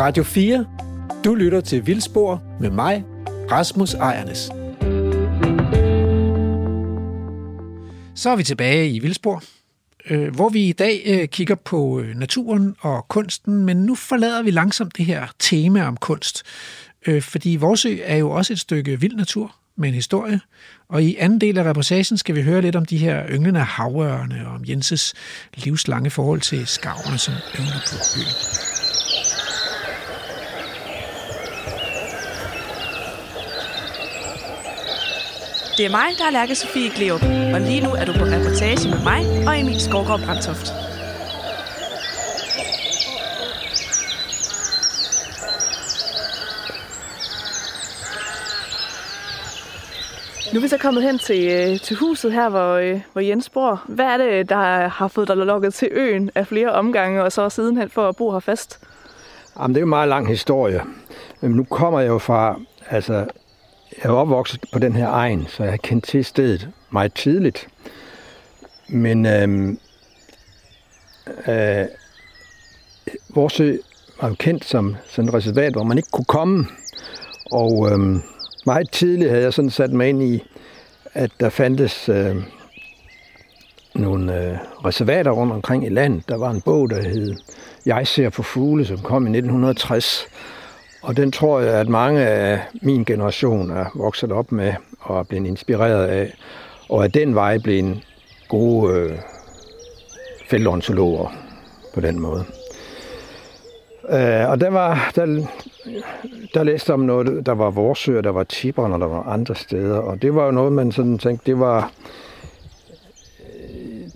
Radio 4. Du lytter til Vildspor med mig, Rasmus Ejernes. Så er vi tilbage i Vildspor, øh, hvor vi i dag øh, kigger på øh, naturen og kunsten, men nu forlader vi langsomt det her tema om kunst, fordi Vorsø er jo også et stykke vild natur med en historie, og i anden del af reportagen skal vi høre lidt om de her ynglende havørne og om Jenses livslange forhold til skaverne, som yngler på øen. Det er mig, der er Lærke Sofie Gleup, og lige nu er du på reportage med mig og Emil Skovgaard Brandtoft. Nu er vi så kommet hen til, øh, til huset her, hvor, øh, hvor Jens bor. Hvad er det, der har fået dig lukket til øen af flere omgange, og så sidenhen for at bo her fast? Jamen, det er jo en meget lang historie. Men nu kommer jeg jo fra altså, jeg er opvokset på den her egen, så jeg har kendt til stedet meget tidligt. Men øhm, øh, vores ø var jo kendt som sådan et reservat, hvor man ikke kunne komme. Og øhm, meget tidligt havde jeg sådan sat mig ind i, at der fandtes øh, nogle øh, reservater rundt omkring i landet. Der var en bog, der hed Jeg ser på fugle, som kom i 1960. Og den tror jeg, at mange af min generation er vokset op med og er blevet inspireret af, og af den vej blevet gode øh, feltontologer på den måde. Øh, og der var, der, der læste om noget, der var Vorsø, der var Tiberen, og der var andre steder, og det var jo noget, man sådan tænkte, det var,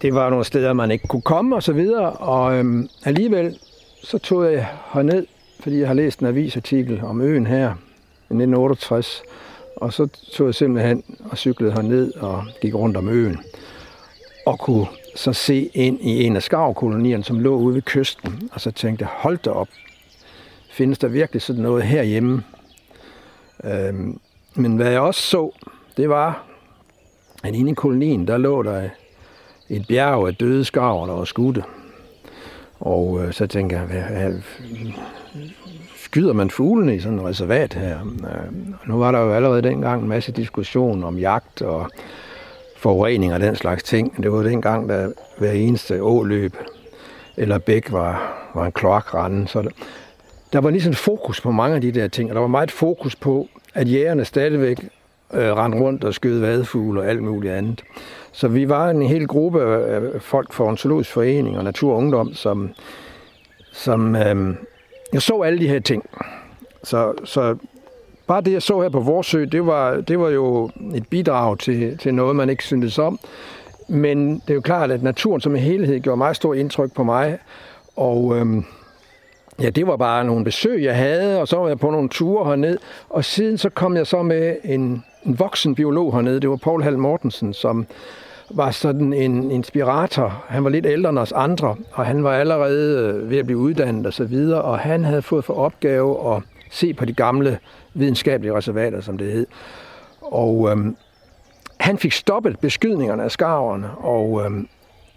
det var nogle steder, man ikke kunne komme og så videre, og øhm, alligevel så tog jeg herned fordi jeg har læst en avisartikel om øen her i 1968, og så tog jeg simpelthen og cyklede herned og gik rundt om øen, og kunne så se ind i en af skarvkolonierne, som lå ude ved kysten, og så tænkte jeg, hold da op, findes der virkelig sådan noget herhjemme? Øhm, men hvad jeg også så, det var, at inde i kolonien, der lå der et bjerg af døde skarver, der var skudte. Og øh, så tænker jeg, hvad, skyder man fuglene i sådan et reservat her? Øh, nu var der jo allerede dengang en masse diskussion om jagt og forurening og den slags ting. Det var dengang, da hver eneste åløb eller bæk var, var en kloakrande. Så der, der var ligesom fokus på mange af de der ting, og der var meget fokus på, at jægerne stadigvæk øh, rende rundt og skød vadefugle og alt muligt andet. Så vi var en hel gruppe af folk fra Ontologisk Forening og Natur og Ungdom, som, som øh, jeg så alle de her ting. Så, så bare det, jeg så her på Vorsø, det var, det var jo et bidrag til, til noget, man ikke syntes om. Men det er jo klart, at naturen som en helhed gjorde meget stort indtryk på mig. Og øhm, ja, det var bare nogle besøg, jeg havde, og så var jeg på nogle ture herned. Og siden så kom jeg så med en, en voksen biolog hernede. Det var Paul Hall Mortensen, som var sådan en inspirator. Han var lidt ældre end os andre, og han var allerede øh, ved at blive uddannet og så videre, og han havde fået for opgave at se på de gamle videnskabelige reservater, som det hed. Og øhm, han fik stoppet beskydningerne af skarverne, og øhm,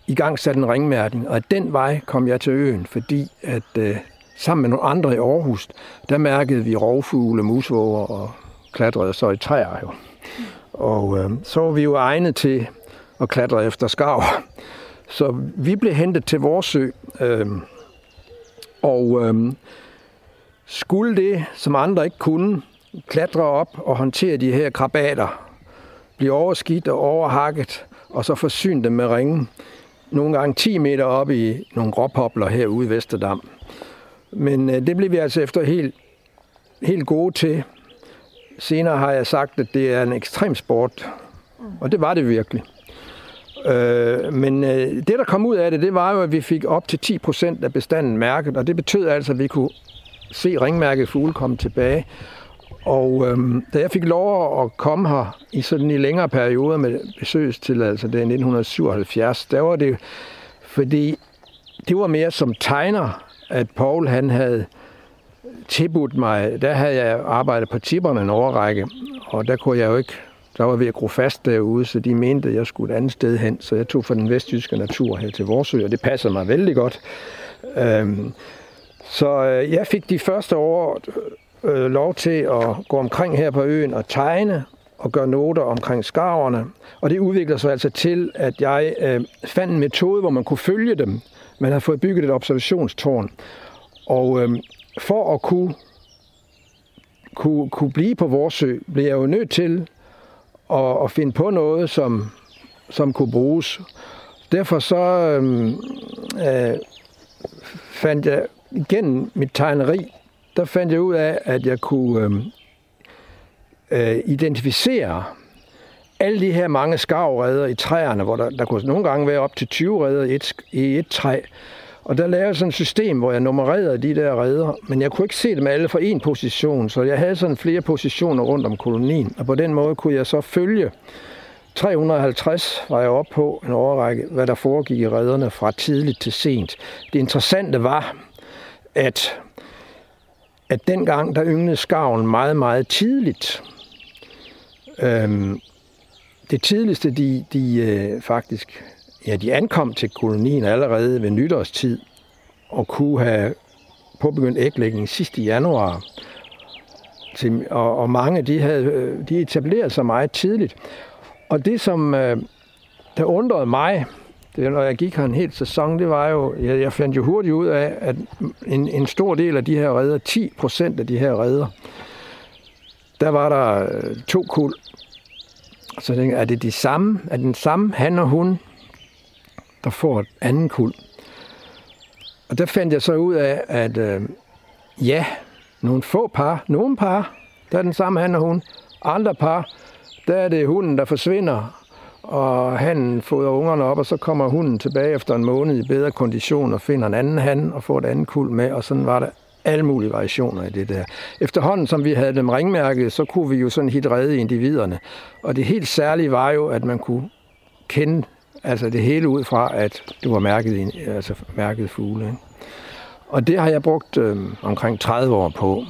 i gang satte en ringmærkning, og den vej kom jeg til øen, fordi at øh, sammen med nogle andre i Aarhus, der mærkede vi rovfugle, musvåger og klatrede så i træer jo. Og øh, så var vi jo egnet til at klatre efter skarv. Så vi blev hentet til vores sø, øh, og øh, skulle det, som andre ikke kunne, klatre op og håndtere de her krabater, blive overskidt og overhakket, og så forsyne dem med ringen, nogle gange 10 meter op i nogle gråpopler herude i Vesterdam. Men øh, det blev vi altså efter helt, helt gode til. Senere har jeg sagt, at det er en ekstrem sport, og det var det virkelig. Øh, men øh, det, der kom ud af det, det var jo, at vi fik op til 10% af bestanden mærket, og det betød altså, at vi kunne se ringmærket fugle komme tilbage. Og øh, da jeg fik lov at komme her i sådan en længere perioder med besøgstilladelse, det er 1977, der var det fordi det var mere som tegner, at Paul han havde tilbudt mig, der havde jeg arbejdet på tipperne en overrække, og der kunne jeg jo ikke der var ved at gro fast derude, så de mente, at jeg skulle et andet sted hen. Så jeg tog fra den vestjyske natur her til Vorsø, og det passede mig vældig godt. Øhm, Så øh, jeg fik de første år øh, lov til at gå omkring her på øen og tegne og gøre noter omkring skarverne. Og det udviklede sig altså til, at jeg øh, fandt en metode, hvor man kunne følge dem. Man havde fået bygget et observationstårn. Og øh, for at kunne, kunne, kunne blive på vores sø, blev jeg jo nødt til at, at finde på noget, som, som kunne bruges. Derfor så øh, øh, fandt jeg igen mit tegneri, der fandt jeg ud af, at jeg kunne øh, øh, identificere alle de her mange skarvreder i træerne, hvor der, der kunne nogle gange være op til 20 redder i et, i et træ. Og der lavede jeg sådan et system, hvor jeg nummererede de der redder, men jeg kunne ikke se dem alle fra én position, så jeg havde sådan flere positioner rundt om kolonien, og på den måde kunne jeg så følge 350 var jeg oppe på en overrække, hvad der foregik i redderne fra tidligt til sent. Det interessante var, at, at dengang der ynglede skarven meget, meget tidligt. Øhm, det tidligste, de, de øh, faktisk ja, de ankom til kolonien allerede ved nytårstid og kunne have påbegyndt æglægning sidste januar. Til, og, og mange de havde øh, de etableret sig meget tidligt. Og det, som øh, der undrede mig, det, når jeg gik her en hel sæson, det var jo, jeg, jeg fandt jo hurtigt ud af, at en, en stor del af de her redder, 10 procent af de her redder, der var der øh, to kul. Så tænkte er det de samme, er den samme han og hun, der får et anden kul? Og der fandt jeg så ud af, at øh, ja, nogle få par, nogle par, der er den samme han og hun, andre par, der er det hunden, der forsvinder, og han fodrer ungerne op, og så kommer hunden tilbage efter en måned i bedre kondition og finder en anden han og får et andet kul med, og sådan var der alle mulige variationer i det der. Efterhånden, som vi havde dem ringmærket, så kunne vi jo sådan hit redde individerne. Og det helt særlige var jo, at man kunne kende altså det hele ud fra, at du var mærket, altså mærket fugle. Ikke? Og det har jeg brugt øh, omkring 30 år på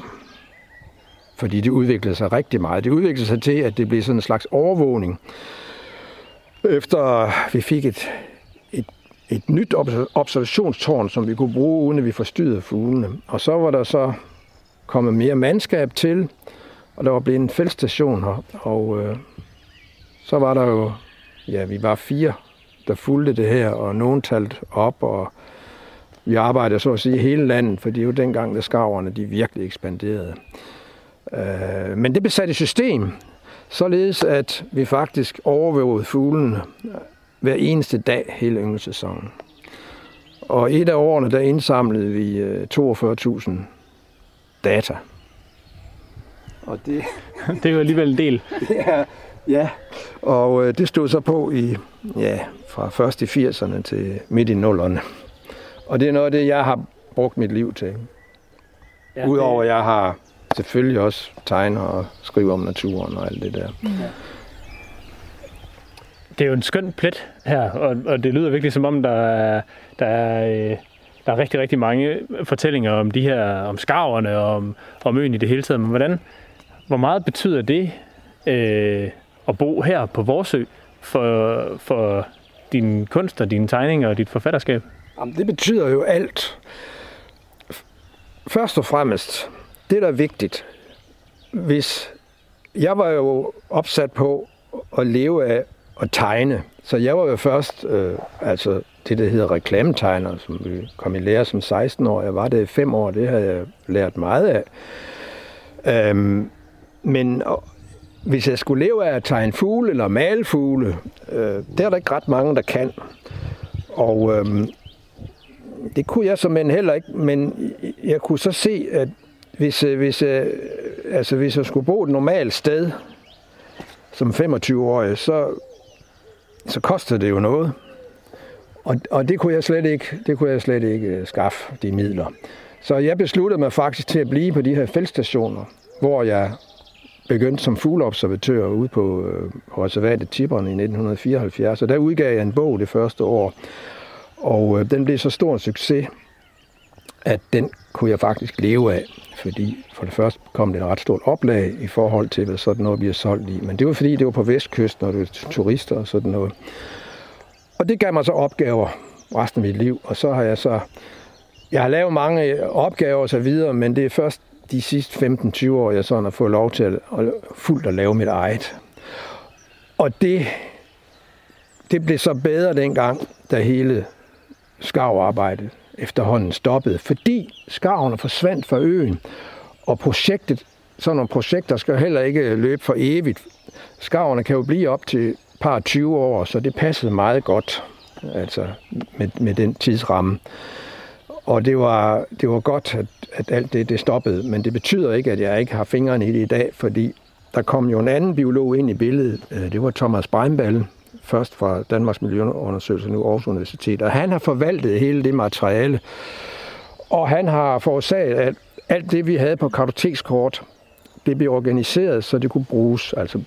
fordi det udviklede sig rigtig meget. Det udviklede sig til, at det blev sådan en slags overvågning. Efter vi fik et, et, et nyt observationstårn, som vi kunne bruge, uden at vi forstyrrede fuglene. Og så var der så kommet mere mandskab til, og der var blevet en feltstation her. Og øh, så var der jo, ja, vi var fire, der fulgte det her, og nogen talte op, og vi arbejdede så at sige hele landet, for det er jo dengang, der skarverne de virkelig ekspanderede. Øh, men det blev sat i system, således at vi faktisk overvågede fuglene hver eneste dag hele ynglesæsonen. Og et af årene, der indsamlede vi 42.000 øh, data. Og det... det er jo alligevel en del. ja, ja, og øh, det stod så på i, ja, fra først i 80'erne til midt i 0'erne. Og det er noget af det, jeg har brugt mit liv til. Ja, Udover at jeg har selvfølgelig også tegner og skriver om naturen og alt det der. Ja. Det er jo en skøn plet her, og, og det lyder virkelig som om, der er, der er, øh, der er rigtig, rigtig mange fortællinger om de her, om skarverne og om, om øen i det hele taget. Men hvordan, hvor meget betyder det øh, at bo her på Vorsø for, for din kunst og dine tegninger og dit forfatterskab? Jamen, det betyder jo alt. Først og fremmest, det, der er vigtigt, hvis jeg var jo opsat på at leve af at tegne, så jeg var jo først, øh, altså det, der hedder reklametegner, som vi kom i lære som 16 år. Jeg var det i fem år, det har jeg lært meget af. Øhm, men hvis jeg skulle leve af at tegne fugle eller male fugle, øh, det er der ikke ret mange, der kan. Og øh, det kunne jeg som heller ikke, men jeg kunne så se, at hvis, øh, hvis, øh, altså, hvis jeg skulle bo et normalt sted som 25-årig, så, så kostede det jo noget. Og, og det kunne jeg slet ikke, det kunne jeg slet ikke øh, skaffe de midler. Så jeg besluttede mig faktisk til at blive på de her feltstationer, hvor jeg begyndte som fugleobservatør ude på, på reservatet Tiberen i 1974. Og der udgav jeg en bog det første år, og øh, den blev så stor en succes, at den kunne jeg faktisk leve af. Fordi for det første kom det et ret stort oplag i forhold til, hvad sådan noget bliver solgt i. Men det var fordi, det var på vestkysten, og det var turister og sådan noget. Og det gav mig så opgaver resten af mit liv. Og så har jeg så jeg har lavet mange opgaver og så videre, men det er først de sidste 15-20 år, jeg sådan har fået lov til at, at fuldt at lave mit eget. Og det, det blev så bedre dengang, da hele skavarbejdet efterhånden stoppede, fordi skaverne forsvandt fra øen, og projektet, sådan nogle projekter skal heller ikke løbe for evigt. Skarverne kan jo blive op til par 20 år, så det passede meget godt altså med, med den tidsramme. Og det var, det var godt, at, at alt det, det stoppede, men det betyder ikke, at jeg ikke har fingrene i det i dag, fordi der kom jo en anden biolog ind i billedet. Øh, det var Thomas Breinballe, først fra Danmarks Miljøundersøgelse, nu Aarhus Universitet. Og han har forvaltet hele det materiale, og han har forårsaget, at alt det, vi havde på kartotekskort, det blev organiseret, så det kunne bruges. Altså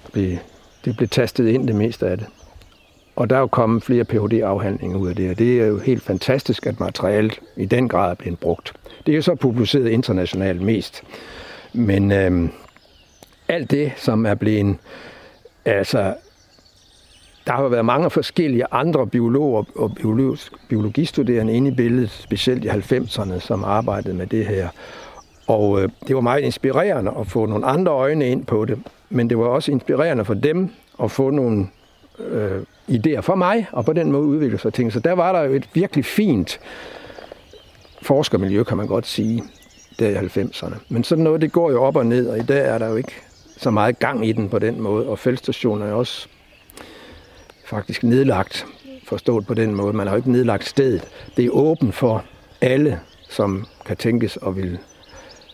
det blev tastet ind det meste af det. Og der er jo kommet flere Ph.D.-afhandlinger ud af det, og det er jo helt fantastisk, at materialet i den grad er blevet brugt. Det er jo så publiceret internationalt mest. Men øhm, alt det, som er blevet... Altså, der har jo været mange forskellige andre biologer og biologistuderende inde i billedet, specielt i 90'erne, som arbejdede med det her. Og øh, det var meget inspirerende at få nogle andre øjne ind på det, men det var også inspirerende for dem at få nogle øh, idéer for mig, og på den måde udvikle sig ting. Så der var der jo et virkelig fint forskermiljø, kan man godt sige, der i 90'erne. Men sådan noget, det går jo op og ned, og i dag er der jo ikke så meget gang i den på den måde, og feltstationen er også faktisk nedlagt, forstået på den måde. Man har jo ikke nedlagt stedet. Det er åbent for alle, som kan tænkes og vil,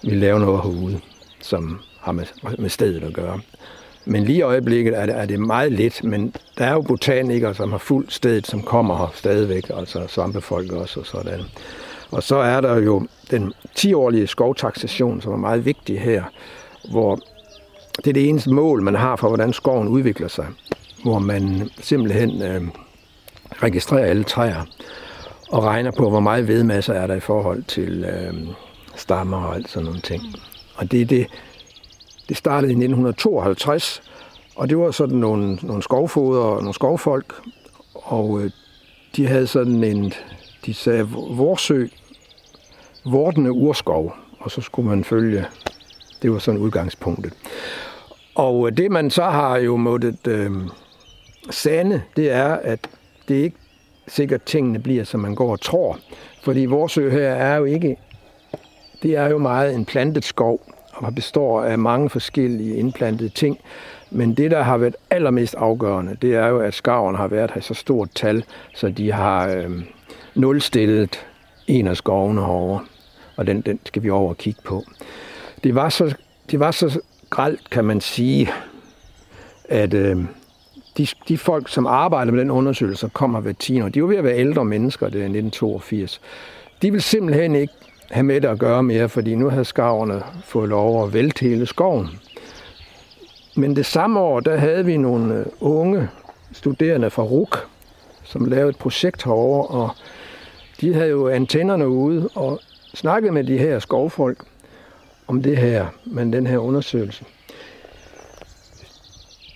vil lave noget herude, som har med, med stedet at gøre. Men lige i øjeblikket er det, er det meget lidt, men der er jo botanikere, som har fuldt stedet, som kommer her stadigvæk, altså svampefolk også og sådan. Og så er der jo den 10-årige skovtaxation, som er meget vigtig her, hvor det er det eneste mål, man har for, hvordan skoven udvikler sig, hvor man simpelthen øh, registrerer alle træer og regner på, hvor meget vedmasse er der i forhold til øh, stammer og alt sådan nogle ting. Og det er det, det startede i 1952, og det var sådan nogle, nogle skovfoder og nogle skovfolk, og øh, de havde sådan en, de sagde, Vorsø, vortende urskov, og så skulle man følge, det var sådan udgangspunktet. Og øh, det man så har jo måttet øh, sande, det er, at det ikke sikkert tingene bliver, som man går og tror. Fordi Vorsø her er jo ikke, det er jo meget en plantet skov, og består af mange forskellige indplantede ting. Men det, der har været allermest afgørende, det er jo, at skarven har været her i så stort tal, så de har øh, nulstillet en af skovene herovre, og den, den skal vi over og kigge på. Det var så, det var så gralt, kan man sige, at øh, de, de folk, som arbejder med den undersøgelse, kommer hver 10 år, de er jo ved at være ældre mennesker, det er 1982. De vil simpelthen ikke have med det at gøre mere, fordi nu havde skarverne fået lov at vælte hele skoven. Men det samme år, der havde vi nogle øh, unge studerende fra RUK, som lavede et projekt herover, og de havde jo antennerne ude og snakkede med de her skovfolk om det her, men den her undersøgelse.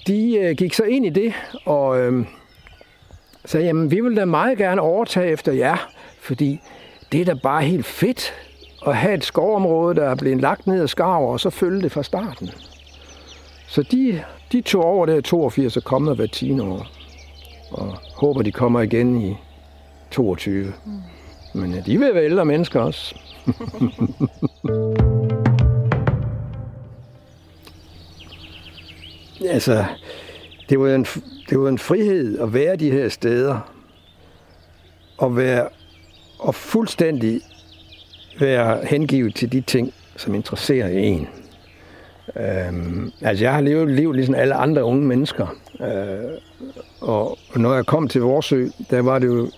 De øh, gik så ind i det og øh, sagde, jamen vi vil da meget gerne overtage efter jer, fordi det er da bare helt fedt at have et skovområde, der er blevet lagt ned af skarver, og så følge det fra starten. Så de, de tog over der 82 og kommer hver 10 år. Og håber, de kommer igen i 22. Mm. Men ja, de vil være ældre mennesker også. altså, det var, en, det var en frihed at være de her steder. Og være og fuldstændig være hengivet til de ting, som interesserer en. Øhm, altså, jeg har levet et liv ligesom alle andre unge mennesker. Øh, og når jeg kom til Vorsø, der var det jo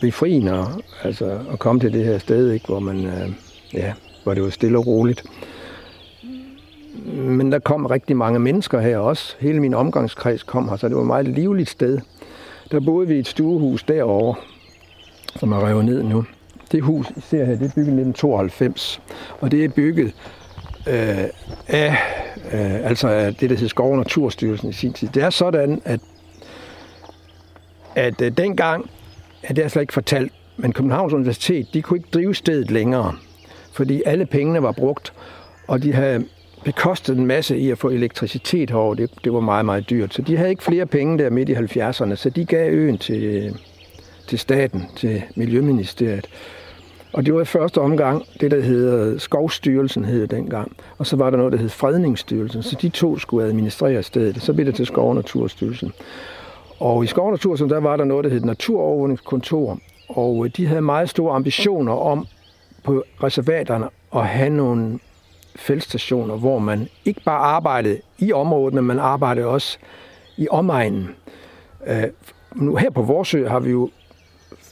befriende altså, at komme til det her sted, ikke, hvor man, øh, ja, hvor det var stille og roligt. Men der kom rigtig mange mennesker her også. Hele min omgangskreds kom her, så det var et meget livligt sted. Der boede vi i et stuehus derovre, som er revet ned nu. Det hus, I ser her, det er bygget i 1992, og det er bygget øh, af, øh, altså af det, der hedder Skov- og Naturstyrelsen i sin tid. Det er sådan, at, at øh, dengang, at det er slet ikke fortalt men Københavns Universitet, de kunne ikke drive stedet længere, fordi alle pengene var brugt, og de havde bekostet en masse i at få elektricitet herover. Det, det var meget, meget dyrt. Så de havde ikke flere penge der midt i 70'erne, så de gav øen til, øh, til staten, til Miljøministeriet. Og det var i første omgang det, der hedder Skovstyrelsen, hed det dengang. Og så var der noget, der hed Fredningsstyrelsen. Så de to skulle administrere stedet. Så blev det til Skov- og Naturstyrelsen. Og i Skov- og Naturstyrelsen, der var der noget, der hed Naturovervågningskontor. Og øh, de havde meget store ambitioner om på reservaterne at have nogle feltstationer, hvor man ikke bare arbejdede i området, men man arbejdede også i omegnen. Øh, nu her på Vorsø har vi jo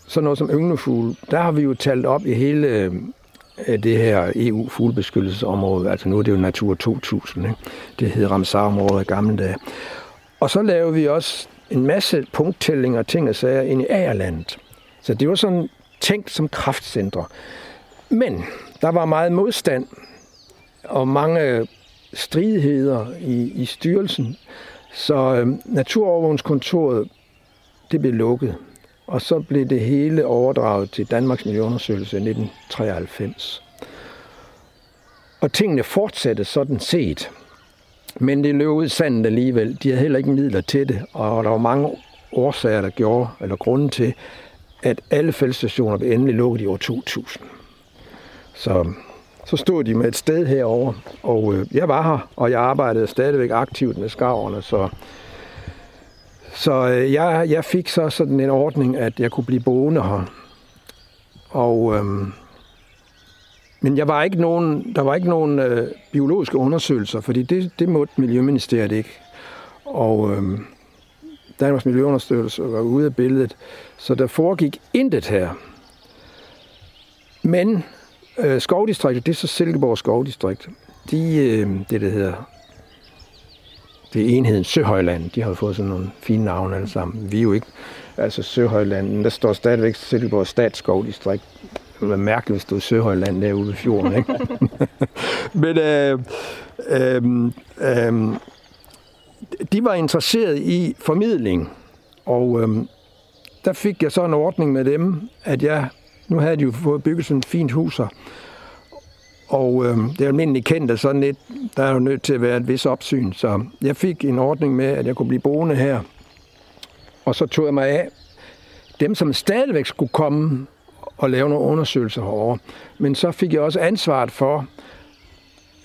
sådan noget som ynglefugl, der har vi jo talt op i hele øh, øh, det her EU-fuglebeskyttelsesområde. Altså nu er det jo Natur 2000. Ikke? Det hed Ramsar-området i gamle dage. Og så lavede vi også en masse punkttællinger og ting og sager ind i Agerlandet. Så det var sådan tænkt som kraftcentre. Men der var meget modstand og mange øh, stridigheder i, i styrelsen. Så øh, Naturovervågningskontoret, det blev lukket. Og så blev det hele overdraget til Danmarks Miljøundersøgelse i 1993. Og tingene fortsatte sådan set. Men det løb ud sandet alligevel. De havde heller ikke midler til det, og der var mange årsager, der gjorde, eller grunden til, at alle fældstationer blev endelig lukket i år 2000. Så, så stod de med et sted herover, og øh, jeg var her, og jeg arbejdede stadigvæk aktivt med skarverne, så så øh, jeg, jeg fik så sådan en ordning, at jeg kunne blive boende her. Og, øh, men jeg var ikke nogen, der var ikke nogen øh, biologiske undersøgelser, fordi det, det måtte Miljøministeriet ikke. Og øh, Danmarks Miljøunderstøttelse var ude af billedet, så der foregik intet her. Men øh, skovdistriktet, det er så Silkeborg skovdistrikt, de, øh, det der hedder det er enheden Søhøjland. De har fået sådan nogle fine navne alle sammen. Vi er jo ikke, altså Søhøjland, der står stadigvæk Silkeborg Statsskovdistrikt. Det var mærkeligt, hvis det var Søhøjland derude ved fjorden, ikke? Men øh, øh, øh, de var interesseret i formidling, og øh, der fik jeg så en ordning med dem, at jeg, nu havde de jo fået bygget sådan et fint hus her, og øh, det er almindeligt kendt, at sådan lidt, der er jo nødt til at være et vis opsyn. Så jeg fik en ordning med, at jeg kunne blive boende her. Og så tog jeg mig af dem, som stadigvæk skulle komme og lave nogle undersøgelser herovre. Men så fik jeg også ansvaret for,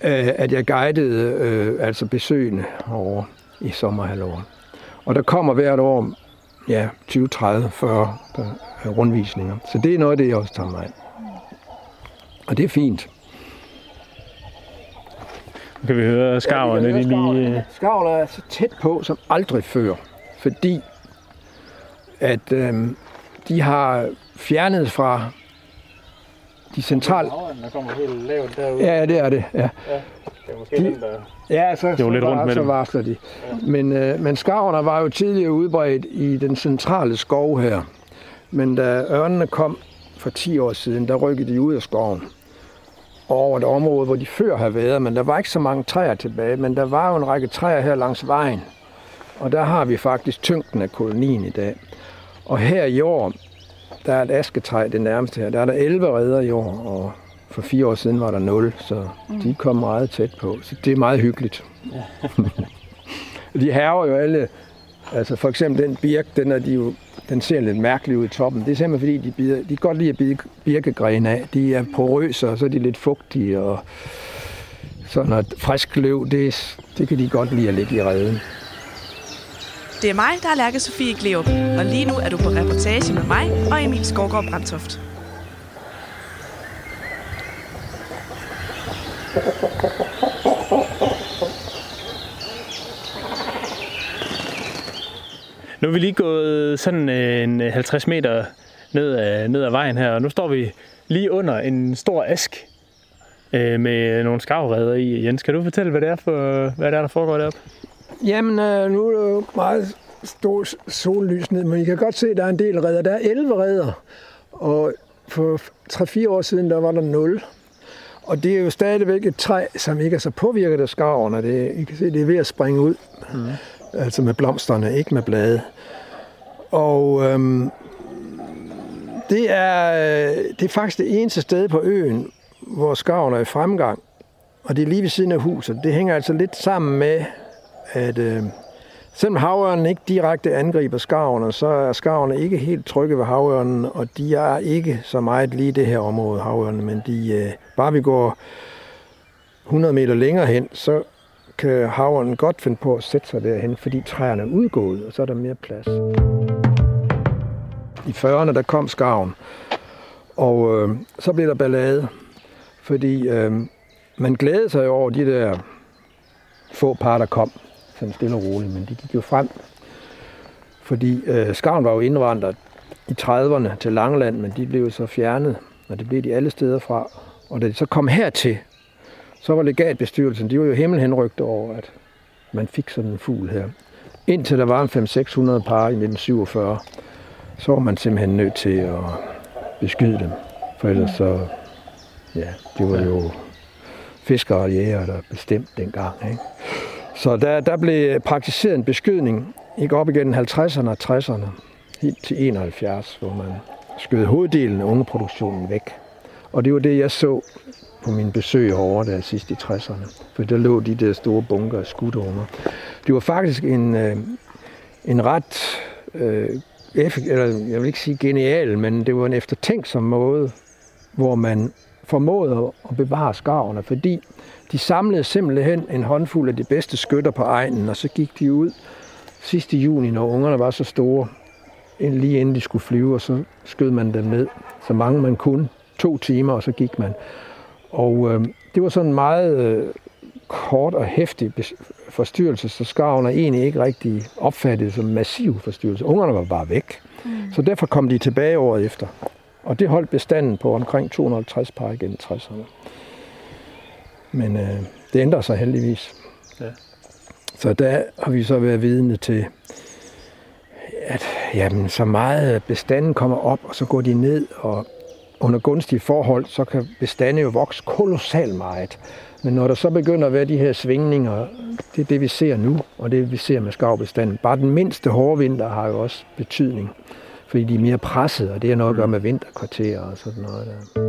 øh, at jeg guidede øh, altså besøgende herovre i sommerhalvåret. Og der kommer hvert år ja, 20, 30, 40 rundvisninger. Så det er noget af det, jeg også tager mig af. Og det er fint. Nu kan vi høre skarverne. Ja, lige... Skarverne er så tæt på som aldrig før, fordi at øhm, de har fjernet fra de centrale... Der kommer helt lavt derude. Ja, det er det. Ja. ja det er måske de... den, der... Ja, så, det var lidt rundt med så varsler de. Ja. Men, øh, men skarverne var jo tidligere udbredt i den centrale skov her. Men da ørnene kom for 10 år siden, der rykkede de ud af skoven over et område, hvor de før har været, men der var ikke så mange træer tilbage, men der var jo en række træer her langs vejen. Og der har vi faktisk tyngden af kolonien i dag. Og her i år, der er et asketræ det nærmeste her. Der er der 11 redder i år, og for fire år siden var der 0, så mm. de kom meget tæt på. Så det er meget hyggeligt. Ja. de haver jo alle, altså for eksempel den birk, den er de jo den ser lidt mærkelig ud i toppen. Det er simpelthen fordi, de, bider, de kan godt lide at bide birkegrene af. De er porøse, og så er de lidt fugtige, og sådan noget frisk løv, det, det kan de godt lide at ligge i redden. Det er mig, der er Lærke Sofie Gleup, og lige nu er du på reportage med mig og Emil Skovgaard Brandtoft. Nu er vi lige gået sådan øh, en 50 meter ned ad, ned ad vejen her, og nu står vi lige under en stor ask øh, med nogle skarvredder i. Jens, kan du fortælle, hvad det er, for, hvad det er der foregår deroppe? Jamen, øh, nu er det jo meget stor sollys ned, men I kan godt se, at der er en del redder. Der er 11 redder, og for 3-4 år siden, der var der 0. Og det er jo stadigvæk et træ, som ikke er så påvirket af skarverne. Det, I kan se, det er ved at springe ud. Mm altså med blomsterne, ikke med blade. Og øhm, Det er, det er faktisk det eneste sted på øen, hvor skarven er i fremgang. Og det er lige ved siden af huset. Det hænger altså lidt sammen med, at øh, selvom havørnen ikke direkte angriber skarverne, så er skarverne ikke helt trygge ved havørnen, og de er ikke så meget lige det her område, havørnene, men de, øh, bare vi går 100 meter længere hen, så kan havren godt finde på at sætte sig derhen, fordi træerne er udgået, og så er der mere plads. I 40'erne, der kom skarven, og øh, så blev der ballade, fordi øh, man glædede sig over de der få par, der kom, sådan stille og roligt, men de gik jo frem, fordi øh, skarven var jo indvandret i 30'erne til Langeland, men de blev så fjernet, og det blev de alle steder fra. Og da de så kom hertil, så var legatbestyrelsen, de var jo himmelhenrygte over, at man fik sådan en fugl her. Indtil der var en 500-600 par i 1947, så var man simpelthen nødt til at beskyde dem. For ellers så, ja, det var jo fiskere og jæger, der bestemte dengang. Ikke? Så der, der blev praktiseret en beskydning, ikke op igennem 50'erne og 60'erne, helt til 71, hvor man skød hoveddelen af ungeproduktionen væk. Og det var det, jeg så på min besøg over der sidst i 60'erne. For der lå de der store bunker af skudunger. Det var faktisk en, øh, en ret, øh, eller jeg vil ikke sige genial, men det var en eftertænksom måde, hvor man formåede at bevare skarverne, fordi de samlede simpelthen en håndfuld af de bedste skytter på egnen, og så gik de ud sidste juni, når ungerne var så store, lige inden de skulle flyve, og så skød man dem ned, så mange man kunne. To timer, og så gik man. Og øh, det var sådan en meget øh, kort og hæftig forstyrrelse, så skarven er egentlig ikke rigtig opfattet som massiv forstyrrelse. Ungerne var bare væk. Mm. Så derfor kom de tilbage året efter. Og det holdt bestanden på omkring 250 par gennem 60'erne. Men øh, det ændrer sig heldigvis. Ja. Så der har vi så været vidne til, at jamen, så meget bestanden kommer op, og så går de ned, og under gunstige forhold, så kan bestanden jo vokse kolossalt meget. Men når der så begynder at være de her svingninger, det er det, vi ser nu, og det vi ser med skavbestanden. Bare den mindste hårde vinter har jo også betydning, fordi de er mere presset, og det er noget at gøre med vinterkvarterer og sådan noget der.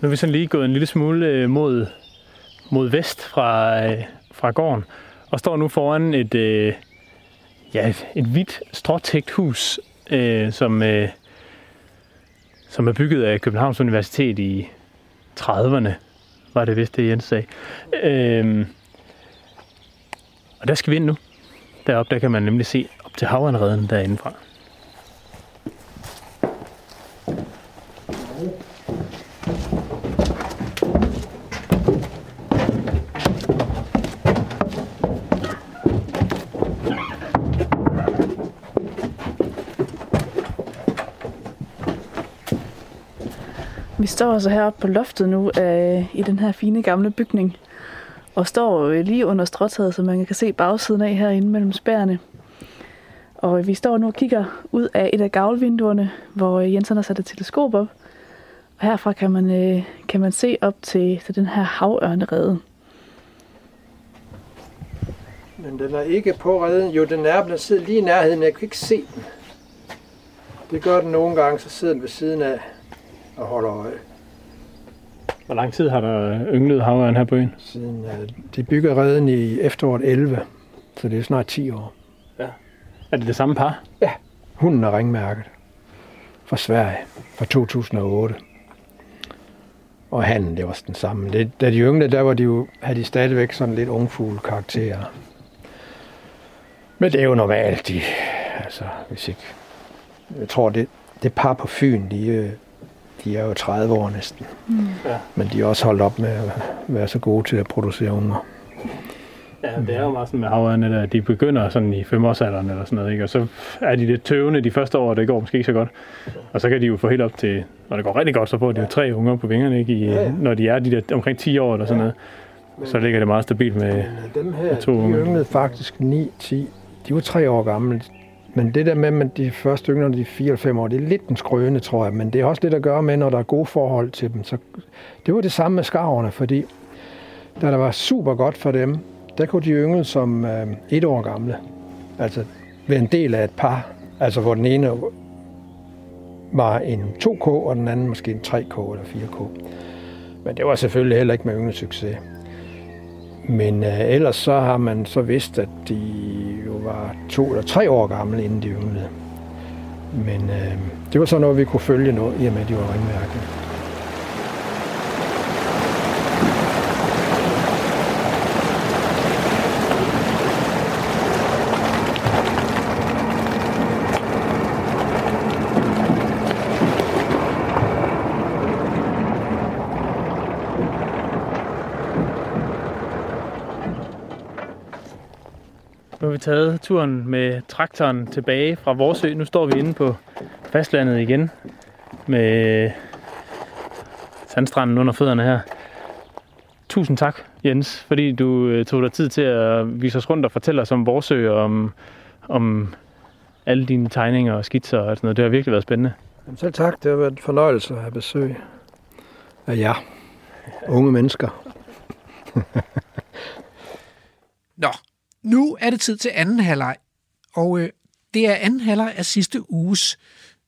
Nu er vi sådan lige gået en lille smule øh, mod, mod vest fra, øh, fra gården, og står nu foran et, øh, ja, et, et hvidt stråtægt hus, øh, som, øh, som er bygget af Københavns Universitet i 30'erne, var det vist det Jens sagde. Øhm, og der skal vi ind nu. Deroppe der kan man nemlig se op til havanreden derindefra. Vi står altså heroppe på loftet nu øh, i den her fine gamle bygning. Og står øh, lige under stråtaget, så man kan se bagsiden af herinde mellem spærene. Og øh, vi står nu og kigger ud af et af gavlvinduerne, hvor øh, Jensen har sat et teleskop op. Og herfra kan man, øh, kan man se op til, til den her havørnerede. Men den er ikke på redden. Jo, den er placeret lige i nærheden, jeg kan ikke se den. Det gør den nogle gange, så sidder den ved siden af og holder øje. Hvor lang tid har der ynglet havørn her på øen? Siden, uh, de bygger redden i efteråret 11, så det er snart 10 år. Ja. Er det det samme par? Ja, hunden er ringmærket fra Sverige fra 2008. Og han, det var den samme. Det, da de yngre, der var de jo, havde de stadigvæk sådan lidt ungfugle karakterer. Men det er jo normalt, de, altså, hvis ikke... Jeg tror, det, det par på Fyn, de, øh, de er jo 30 år næsten. Mm. Ja. Men de er også holdt op med at være så gode til at producere unger. Ja, det er jo meget sådan med havørne, at de begynder sådan i femårsalderen eller sådan noget, ikke? og så er de lidt tøvende de første år, og det går måske ikke så godt. Og så kan de jo få helt op til, når det går rigtig godt, så får de jo tre unger på vingerne, ikke? I, ja. når de er de der omkring 10 år eller sådan noget. Men, så ligger det meget stabilt med, dem her, med to unger. de yngede faktisk 9-10. De var tre år gamle. Men det der med, at de første yngre, de 4-5 år, det er lidt en skrøne, tror jeg. Men det er også lidt at gøre med, når der er gode forhold til dem. Så det var det samme med skarverne, fordi da der var super godt for dem, der kunne de yngle som øh, et år gamle. Altså være en del af et par. Altså hvor den ene var en 2K, og den anden måske en 3K eller 4K. Men det var selvfølgelig heller ikke med yngre succes. Men øh, ellers så har man så vidst, at de jo var to eller tre år gamle, inden de ynglede. Men øh, det var så noget, vi kunne følge noget, i og med, at de var ringmærket. Taget turen med traktoren tilbage fra Vorsø. Nu står vi inde på fastlandet igen med sandstranden under fødderne her. Tusind tak, Jens, fordi du øh, tog dig tid til at vise os rundt og fortælle os om Vorsø og om, om alle dine tegninger og skitser og sådan noget. Det har virkelig været spændende. Jamen selv tak, det har været en fornøjelse at have besøg af jer, unge mennesker. Nå, nu er det tid til anden halvleg, og øh, det er anden halvleg af sidste uges,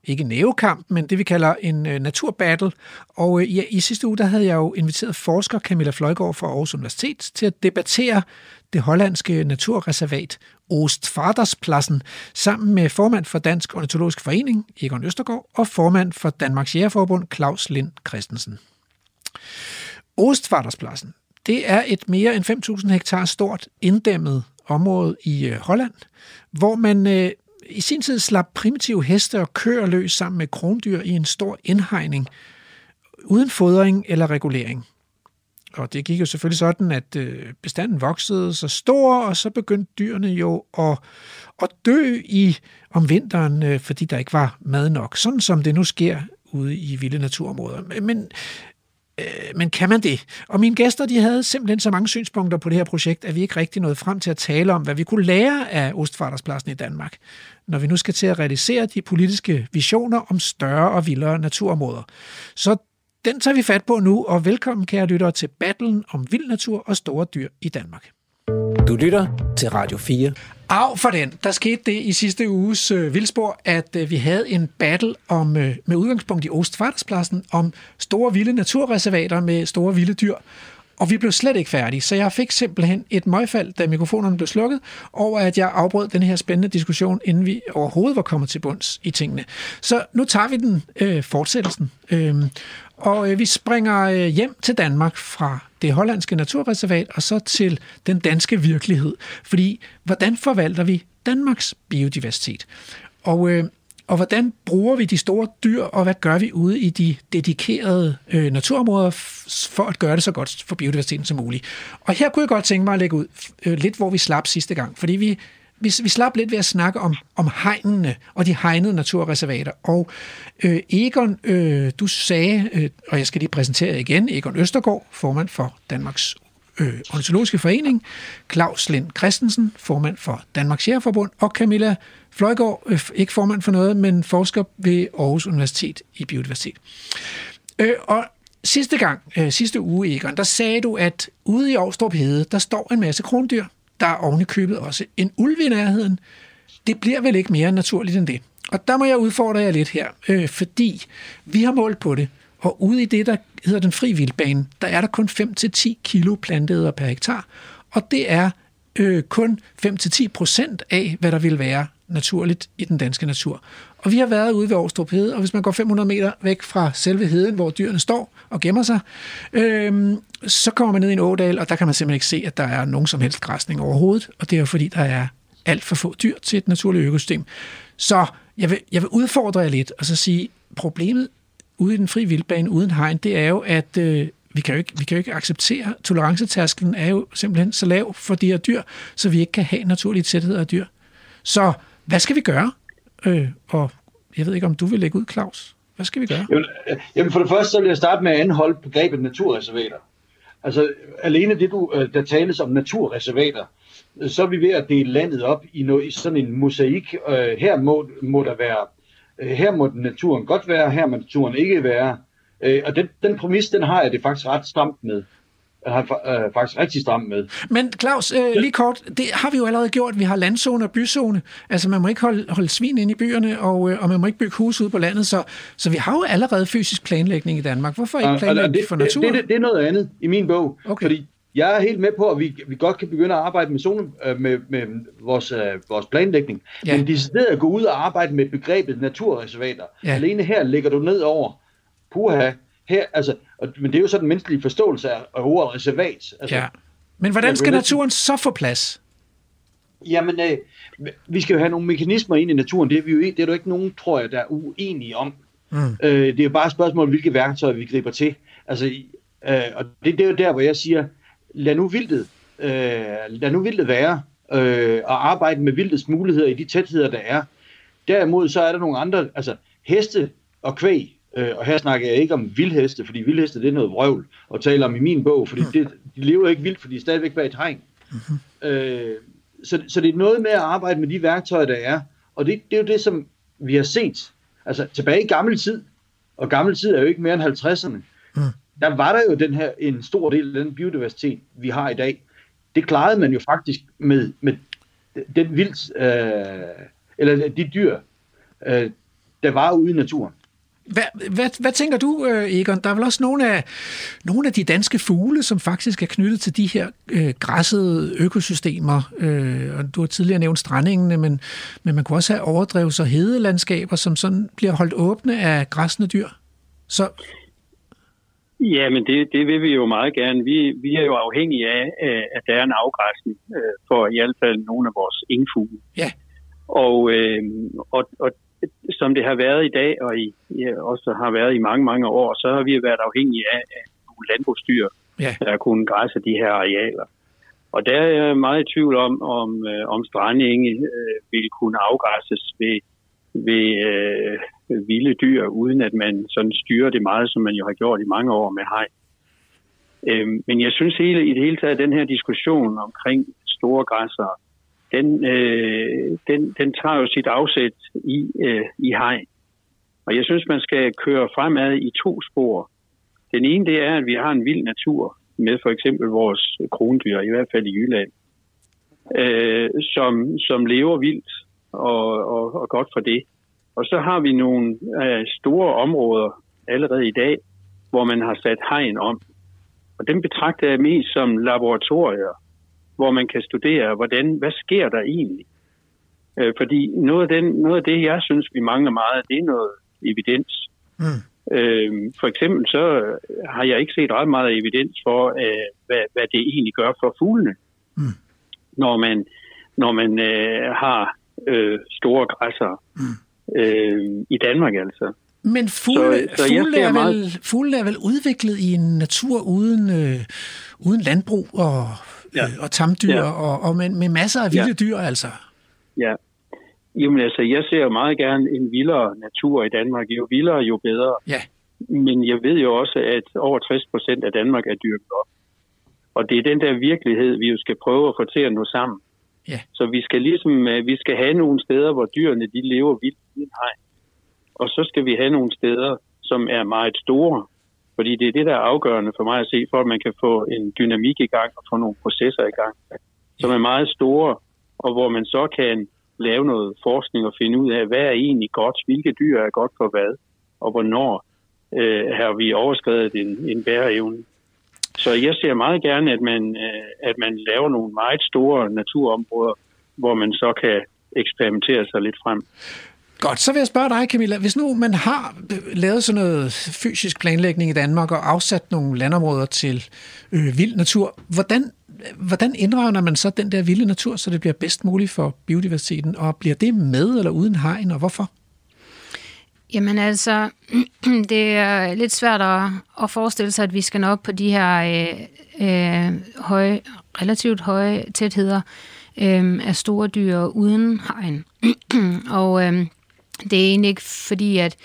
ikke nævekamp, men det vi kalder en øh, naturbattle. Og øh, ja, i sidste uge, der havde jeg jo inviteret forsker Camilla Fløjgaard fra Aarhus Universitet til at debattere det hollandske naturreservat Oostvaarderspladsen sammen med formand for Dansk Ornitologisk Forening, Egon Østergaard, og formand for Danmarks Jægerforbund, Claus Lind Christensen. Oostvaarderspladsen, det er et mere end 5.000 hektar stort inddæmmet område i øh, Holland, hvor man øh, i sin tid slap primitive heste og køer løs sammen med krondyr i en stor indhegning, uden fodring eller regulering. Og det gik jo selvfølgelig sådan, at øh, bestanden voksede så stor, og så begyndte dyrene jo at, at dø i om vinteren, øh, fordi der ikke var mad nok. Sådan som det nu sker ude i vilde naturområder. Men Øh, men kan man det? Og mine gæster de havde simpelthen så mange synspunkter på det her projekt, at vi ikke rigtig nåede frem til at tale om, hvad vi kunne lære af Ostfaderspladsen i Danmark, når vi nu skal til at realisere de politiske visioner om større og vildere naturområder. Så den tager vi fat på nu, og velkommen kære lyttere til battlen om vild natur og store dyr i Danmark. Du lytter til Radio 4. Af for den. Der skete det i sidste uges øh, vildspor, at øh, vi havde en battle om, øh, med udgangspunkt i Ostfartspladsen om store vilde naturreservater med store vilde dyr. Og vi blev slet ikke færdige, så jeg fik simpelthen et møgfald, da mikrofonerne blev slukket, over at jeg afbrød den her spændende diskussion, inden vi overhovedet var kommet til bunds i tingene. Så nu tager vi den øh, fortsættelsen. Øh, og øh, vi springer øh, hjem til Danmark fra det hollandske naturreservat og så til den danske virkelighed. Fordi hvordan forvalter vi Danmarks biodiversitet? Og, øh, og hvordan bruger vi de store dyr, og hvad gør vi ude i de dedikerede øh, naturområder for at gøre det så godt for biodiversiteten som muligt? Og her kunne jeg godt tænke mig at lægge ud øh, lidt, hvor vi slap sidste gang, fordi vi vi, vi slap lidt ved at snakke om, om hegnene og de hegnede naturreservater. Og øh, Egon, øh, du sagde, øh, og jeg skal lige præsentere igen, Egon Østergaard, formand for Danmarks øh, Ornitologiske Forening, Claus Lind Christensen, formand for Danmarks Jægerforbund, og Camilla Fløjgaard, øh, ikke formand for noget, men forsker ved Aarhus Universitet i biodiversitet. Øh, og sidste gang, øh, sidste uge, Egon, der sagde du, at ude i Aarhus Hede, der står en masse krondyr, der er ovenikøbet også en ulv i nærheden. Det bliver vel ikke mere naturligt end det. Og der må jeg udfordre jer lidt her, øh, fordi vi har målt på det, og ude i det, der hedder den fri vildbane, der er der kun 5-10 kilo planteder per hektar, og det er øh, kun 5-10 procent af, hvad der vil være naturligt i den danske natur. Og vi har været ude ved Aarhus Hede, og hvis man går 500 meter væk fra selve heden, hvor dyrene står og gemmer sig, øh, så kommer man ned i en ådal, og der kan man simpelthen ikke se, at der er nogen som helst græsning overhovedet, og det er jo fordi, der er alt for få dyr til et naturligt økosystem. Så jeg vil, jeg vil udfordre jer lidt, og så sige, problemet ude i den fri vildbane uden hegn, det er jo, at øh, vi kan jo ikke, vi kan jo ikke acceptere, tolerancetærskelen er jo simpelthen så lav for de her dyr, så vi ikke kan have naturlige tætheder af dyr. Så hvad skal vi gøre? Øh, og jeg ved ikke, om du vil lægge ud, Claus. Hvad skal vi gøre? Jamen, jamen for det første, så vil jeg starte med at anholde begrebet naturreservater. Altså alene det, du, øh, der tales om naturreservater, så er vi ved at dele landet op i, noget, i sådan en mosaik. Øh, her må, må der være, øh, her må naturen godt være, her må naturen ikke være. Og den, den præmis, den har jeg det faktisk ret stramt med han øh, faktisk rigtig stram med. Men Claus, øh, lige kort, det har vi jo allerede gjort. Vi har landzone og byzone. Altså man må ikke holde, holde svin ind i byerne, og, øh, og man må ikke bygge hus ude på landet. Så, så vi har jo allerede fysisk planlægning i Danmark. Hvorfor ikke planlægge det, for natur? Det, det, det er noget andet i min bog. Okay. Fordi jeg er helt med på, at vi, vi godt kan begynde at arbejde med, zone, øh, med, med vores, øh, vores planlægning. Ja. Men decideret at gå ud og arbejde med begrebet naturreservater. Ja. Alene her ligger du ned over, puha, her, altså, og, men det er jo så den menneskelige forståelse af, af ordet reservat. Altså, Ja. Men hvordan skal naturen så få plads? Jamen, øh, vi skal jo have nogle mekanismer ind i naturen. Det er, vi jo, en- det er der jo ikke nogen, tror jeg, der er uenige om. Mm. Øh, det er jo bare et spørgsmål, om, hvilke værktøjer vi griber til. Altså, øh, og det, det er jo der, hvor jeg siger, lad nu vildtet, øh, lad nu vildtet være, øh, og arbejde med vildtets muligheder i de tætheder, der er. Derimod så er der nogle andre, altså heste og kvæg, øh, og her snakker jeg ikke om vildheste, fordi vildheste det er noget vrøvl at tale om i min bog, fordi det, de lever ikke vildt, fordi de er stadigvæk bag et hegn. Øh, så, så det er noget med at arbejde med de værktøjer, der er, og det, det er jo det, som vi har set. Altså tilbage i gammel tid, og gammel tid er jo ikke mere end 50'erne, Mm. der var der jo den her, en stor del af den biodiversitet, vi har i dag. Det klarede man jo faktisk med, med den vildt, øh, eller de dyr, øh, der var ude i naturen. Hvad, hvad, hvad tænker du, øh, Egon? Der er vel også nogle af, nogle af de danske fugle, som faktisk er knyttet til de her øh, græssede økosystemer. Øh, og du har tidligere nævnt strandingene, men, men man kunne også have overdrevs- og hedelandskaber, som sådan bliver holdt åbne af græsne dyr. Så Ja, men det, det vil vi jo meget gerne. Vi, vi er jo afhængige af, at der er en afgræsning øh, for i hvert fald nogle af vores indfugle. Ja. Og, øh, og, og som det har været i dag, og i, ja, også har været i mange, mange år, så har vi været afhængige af, af nogle landbrugsdyr, Ja. der kunne græsse de her arealer. Og der er jeg meget i tvivl om, om, øh, om strandinge øh, vil kunne afgræsses ved, ved øh, vilde dyr, uden at man sådan styrer det meget, som man jo har gjort i mange år med hej. Øhm, men jeg synes hele, i det hele taget, at den her diskussion omkring store græsser, den, øh, den, den tager jo sit afsæt i, øh, i hej. Og jeg synes, man skal køre fremad i to spor. Den ene, det er, at vi har en vild natur med for eksempel vores krondyr, i hvert fald i Jylland, øh, som, som lever vildt og, og, og godt for det. Og så har vi nogle øh, store områder allerede i dag, hvor man har sat hegn om. Og dem betragter jeg mest som laboratorier, hvor man kan studere, hvordan, hvad sker der egentlig? Øh, fordi noget af, den, noget af det, jeg synes, vi mangler meget, det er noget evidens. Mm. Øh, for eksempel så har jeg ikke set ret meget evidens for, øh, hvad, hvad det egentlig gør for fuglene, Mm. når man, når man øh, har øh, store græsser øh, i Danmark altså. Men fugle, Så- så fugle, er meget- vel, fugle er vel udviklet i en natur uden, øh, uden landbrug og, Ja. øh, og tamdyr, Ja. og, og med, med masser af vilde dyr, altså. Ja. Jamen altså, jeg ser meget gerne en vildere natur i Danmark. Jo vildere, jo bedre. Ja. Men jeg ved jo også, at over 60 procent af Danmark er dyrket op. Og det er den der virkelighed, vi jo skal prøve at få til at nå sammen. Ja. Så vi skal ligesom, øh, vi skal have nogle steder, hvor dyrene de lever vildt uden hegn. Og så skal vi have nogle steder, som er meget store. Fordi det er det, der er afgørende for mig at se, for at man kan få en dynamik i gang og få nogle processer i gang, som er meget store, og hvor man så kan lave noget forskning og finde ud af, hvad er egentlig godt, hvilke dyr er godt for hvad, og hvornår øh, har vi overskrevet en, en bæreevne. Så jeg ser meget gerne, at man, øh, at man laver nogle meget store naturområder, hvor man så kan eksperimentere sig lidt frem. Godt, så vil jeg spørge dig, Camilla. Hvis nu man har øh, lavet sådan noget fysisk planlægning i Danmark og afsat nogle landområder til øh, vild natur, hvordan, hvordan indregner man så den der vilde natur, så det bliver bedst muligt for biodiversiteten? Og bliver det med eller uden hegn, og hvorfor? Jamen altså, det er lidt svært at, at forestille sig, at vi skal nå op på de her øh, øh, høje, relativt høje tætheder øh, af store dyr uden hegn. og øh, det er egentlig ikke fordi, at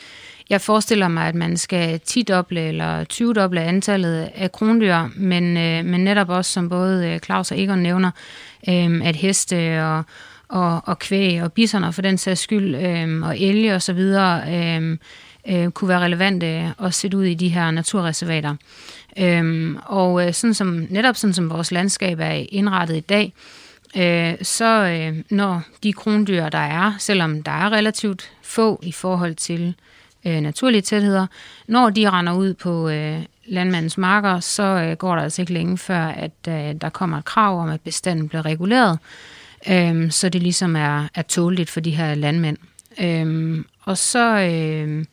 jeg forestiller mig, at man skal 10-doble eller 20-doble antallet af krondyr, men, øh, men netop også, som både øh, Claus og Egon nævner, øh, at heste og, og, og kvæg og bisserne for den sags skyld, øh, og elge og så videre, øh, øh, kunne være relevante at sætte ud i de her naturreservater. Øhm, og øh, sådan som, netop sådan som vores landskab er indrettet i dag, øh, Øh, så øh, når de krondyr, der er, selvom der er relativt få i forhold til øh, naturlige tætheder, når de render ud på øh, landmandens marker, så øh, går der altså ikke længe før, at øh, der kommer et krav om, at bestanden bliver reguleret, øh, så det ligesom er, er tåligt for de her landmænd. Øh, og så... Øh,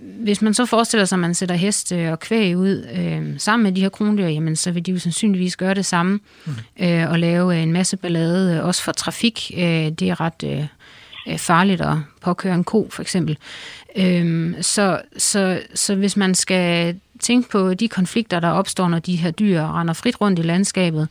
hvis man så forestiller sig, at man sætter heste og kvæg ud øh, sammen med de her krondyr, jamen så vil de jo sandsynligvis gøre det samme mm. øh, og lave en masse ballade, øh, også for trafik. Øh, det er ret øh, øh, farligt at påkøre en ko, for eksempel. Øh, så, så, så hvis man skal tænke på de konflikter, der opstår, når de her dyr render frit rundt i landskabet,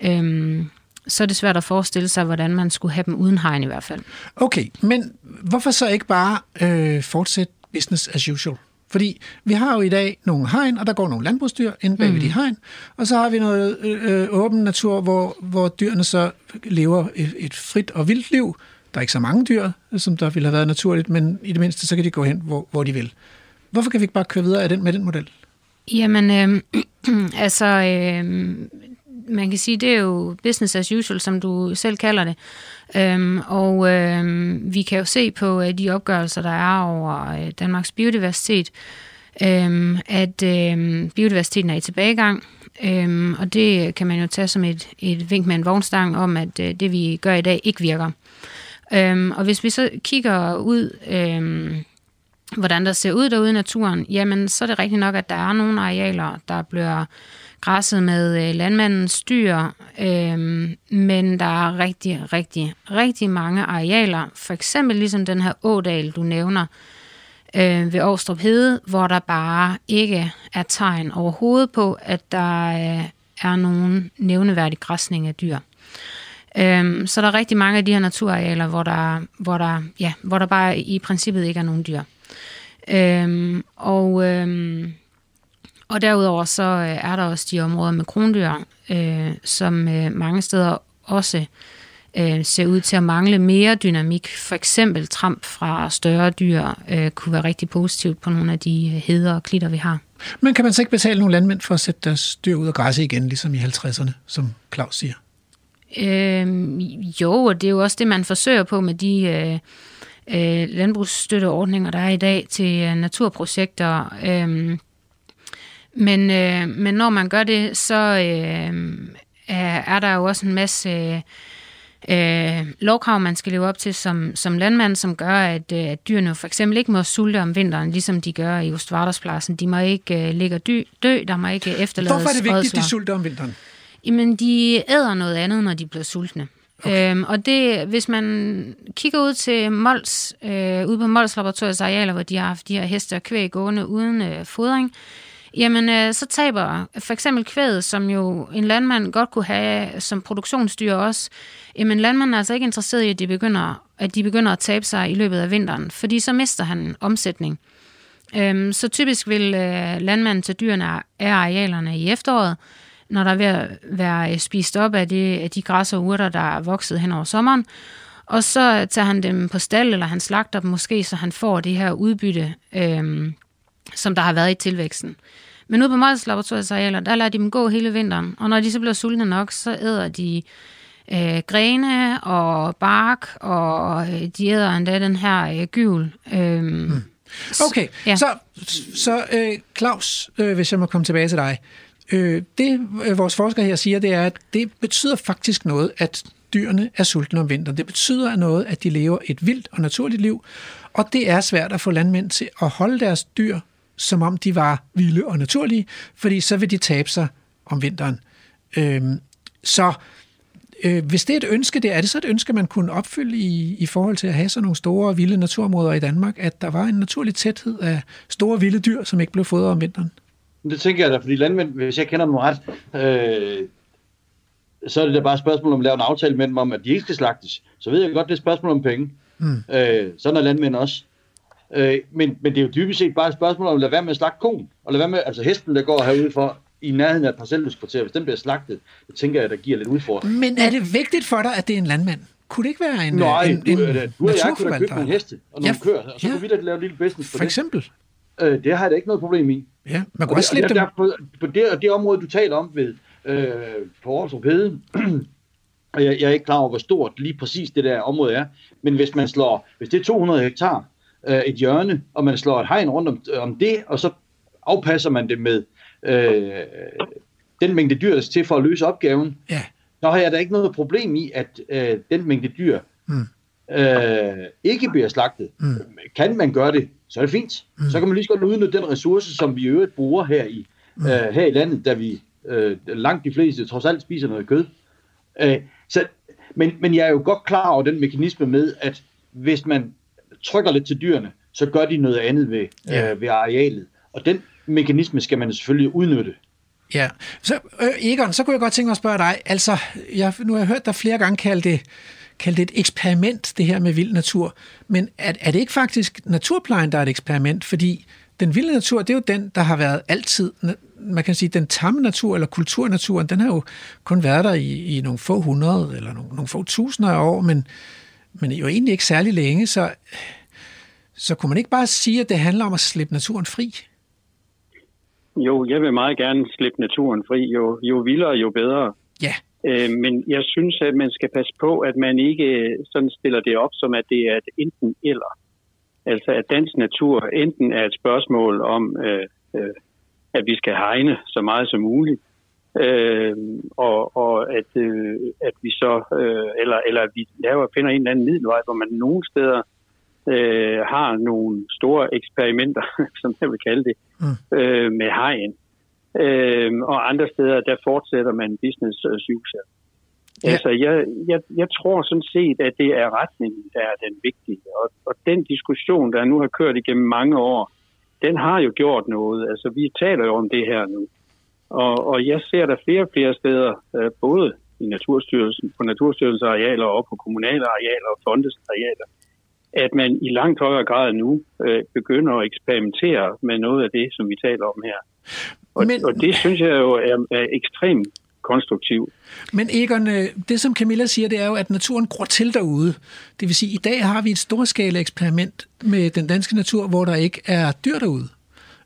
øh, så er det svært at forestille sig, hvordan man skulle have dem uden hegn i hvert fald. Okay, men hvorfor så ikke bare øh, fortsætte business as usual. Fordi vi har jo i dag nogle hegn, og der går nogle landbrugsdyr ind bag mm. de hegn, og så har vi noget øh, øh, åben natur, hvor, hvor dyrene så lever et, et frit og vildt liv. Der er ikke så mange dyr, som der ville have været naturligt, men i det mindste, så kan de gå hen, hvor, hvor de vil. Hvorfor kan vi ikke bare køre videre af den, med den model? Jamen, øh, altså, øh, man kan sige, det er jo business as usual, som du selv kalder det. Øhm, og øhm, vi kan jo se på øh, de opgørelser, der er over øh, Danmarks biodiversitet, øhm, at øh, biodiversiteten er i tilbagegang. Øhm, og det kan man jo tage som et, et vink med en vognstang om, at øh, det vi gør i dag ikke virker. Øhm, og hvis vi så kigger ud, øhm, hvordan der ser ud derude i naturen, jamen så er det rigtigt nok, at der er nogle arealer, der bliver græsset med øh, landmandens dyr, øh, men der er rigtig, rigtig, rigtig mange arealer, for eksempel ligesom den her ådal, du nævner, øh, ved Aarstrup Hede, hvor der bare ikke er tegn overhovedet på, at der øh, er nogen nævneværdig græsning af dyr. Øhm, så der er rigtig mange af de her naturarealer, hvor der, hvor der, ja, hvor der bare i princippet ikke er nogen dyr. Øhm, og øhm, og derudover så øh, er der også de områder med krondyr, øh, som øh, mange steder også øh, ser ud til at mangle mere dynamik. For eksempel tramp fra større dyr øh, kunne være rigtig positivt på nogle af de øh, heder og klitter, vi har. Men kan man så ikke betale nogle landmænd for at sætte deres dyr ud og græsse igen, ligesom i 50'erne, som Claus siger? Øh, jo, og det er jo også det, man forsøger på med de øh, øh, landbrugsstøtteordninger, der er i dag til øh, naturprojekter. Øh, men, øh, men når man gør det, så øh, er, er der jo også en masse øh, lovkrav, man skal leve op til som, som landmand, som gør, at, øh, at dyrene for eksempel ikke må sulte om vinteren, ligesom de gør i Ostvarderspladsen. De må ikke øh, ligge og dø, dø, der må ikke efterlades Hvorfor er det vigtigt, at de sulter om vinteren? Jamen, de æder noget andet, når de bliver sultne. Okay. Øhm, og det, hvis man kigger ud til Mols, øh, ude på Mols Laboratoriets arealer, hvor de har haft de her heste og kvæg gående uden øh, fodring, jamen øh, så taber for eksempel kvædet, som jo en landmand godt kunne have som produktionsdyr også, jamen landmanden er altså ikke interesseret i, at de begynder, at de begynder at tabe sig i løbet af vinteren, fordi så mister han omsætning. Øhm, så typisk vil øh, landmanden til dyrene af arealerne i efteråret, når der er ved at være øh, spist op af, det, af de græs og urter, der er vokset hen over sommeren, og så tager han dem på stald, eller han slagter dem måske, så han får det her udbytte, øhm, som der har været i tilvæksten. Men ude på Mols Laboratoriets arealer, der lader de dem gå hele vinteren, og når de så bliver sultne nok, så æder de øh, grene og bark, og øh, de æder endda den her øh, gyvel. Øh, mm. Okay, ja. så, så øh, Claus, øh, hvis jeg må komme tilbage til dig. Øh, det øh, vores forskere her siger, det er, at det betyder faktisk noget, at dyrene er sultne om vinteren. Det betyder noget, at de lever et vildt og naturligt liv, og det er svært at få landmænd til at holde deres dyr som om de var vilde og naturlige, fordi så vil de tabe sig om vinteren. Øhm, så øh, hvis det er et ønske, det er det så et ønske, man kunne opfylde i, i forhold til at have sådan nogle store vilde naturområder i Danmark, at der var en naturlig tæthed af store vilde dyr, som ikke blev fodret om vinteren? Det tænker jeg da, fordi landmænd, hvis jeg kender dem ret, øh, så er det da bare et spørgsmål om at lave en aftale med dem om, at de ikke skal slagtes. Så ved jeg godt, det er et spørgsmål om penge. Mm. Øh, sådan er landmænd også. Øh, men, men det er jo dybest set bare et spørgsmål om at lade være med at slagte konen. Og lade være med, altså hesten, der går herude for i nærheden af et parcelhuskvarter, hvis den bliver slagtet, det tænker jeg, der giver lidt udfordring. Men er det vigtigt for dig, at det er en landmand? Kunne det ikke være en, Nej, en, du, en øh, du og jeg kunne da købe nogle heste og nogle Ja, køer, og så ja. kunne vi da lave en lille business på For det. eksempel. Øh, det har jeg da ikke noget problem i. Ja, man Og kunne også det, slippe og dem. der, på, på det, det område, du taler om ved øh, på Aarhus Hede, og jeg, jeg er ikke klar over, hvor stort lige præcis det der område er, men hvis man slår, hvis det er 200 hektar, øh, et hjørne, og man slår et hegn rundt om, om det, og så afpasser man det med øh, den mængde dyr, der til for at løse opgaven, Ja. så har jeg da ikke noget problem i, at øh, den mængde dyr Mm. øh, ikke bliver slagtet. Mm. Kan man gøre det, så er det fint. Mm. Så kan man lige så godt udnytte den ressource, som vi i øvrigt bruger her i, mm. øh, her i landet, da vi øh, langt de fleste trods alt spiser noget kød. Øh, så, men, men jeg er jo godt klar over den mekanisme med, at hvis man trykker lidt til dyrene, så gør de noget andet ved, Ja. øh, ved arealet. Og den mekanisme skal man selvfølgelig udnytte. Ja, så øh, Egon, så kunne jeg godt tænke mig at spørge dig, altså, jeg, nu har jeg hørt dig flere gange kalde det, kalde det et eksperiment, det her med vild natur, men er, er det ikke faktisk naturplejen, der er et eksperiment? Fordi den vilde natur, det er jo den, der har været altid, man kan sige, den tamme natur, eller kulturnaturen, den har jo kun været der i, i nogle få hundrede, eller nogle, nogle få tusinder af år, men, men jo egentlig ikke særlig længe, så, så kunne man ikke bare sige, at det handler om at slippe naturen fri? Jo, jeg vil meget gerne slippe naturen fri. Jo, jo vildere, jo bedre. Ja. Øh, men jeg synes, at man skal passe på, at man ikke øh, sådan stiller det op, som at det er et enten eller. Altså, at dansk natur enten er et spørgsmål om, øh, øh, at vi skal hegne så meget som muligt, øh, og, og at, øh, at vi så, øh, eller, eller at vi laver, finder en eller anden middelvej, hvor man nogle steder øh, har nogle store eksperimenter, som jeg vil kalde det, Mm. øh, med hegn. Øh, og andre steder, der fortsætter man business as usual. Ja. Altså, jeg, jeg, jeg tror sådan set, at det er retningen, der er den vigtige. Og, og den diskussion, der nu har kørt igennem mange år, den har jo gjort noget. Altså, vi taler jo om det her nu. Og, og jeg ser der flere og flere steder, øh, både i Naturstyrelsen, på Naturstyrelsens arealer og på kommunale arealer og fondes arealer, at man i langt højere grad nu øh, begynder at eksperimentere med noget af det, som vi taler om her. Og, Men- og det synes jeg jo er, er ekstremt konstruktivt. Men Egon, øh, det som Camilla siger, det er jo, at naturen gror til derude. Det vil sige, at i dag har vi et storskala eksperiment med den danske natur, hvor der ikke er dyr derude.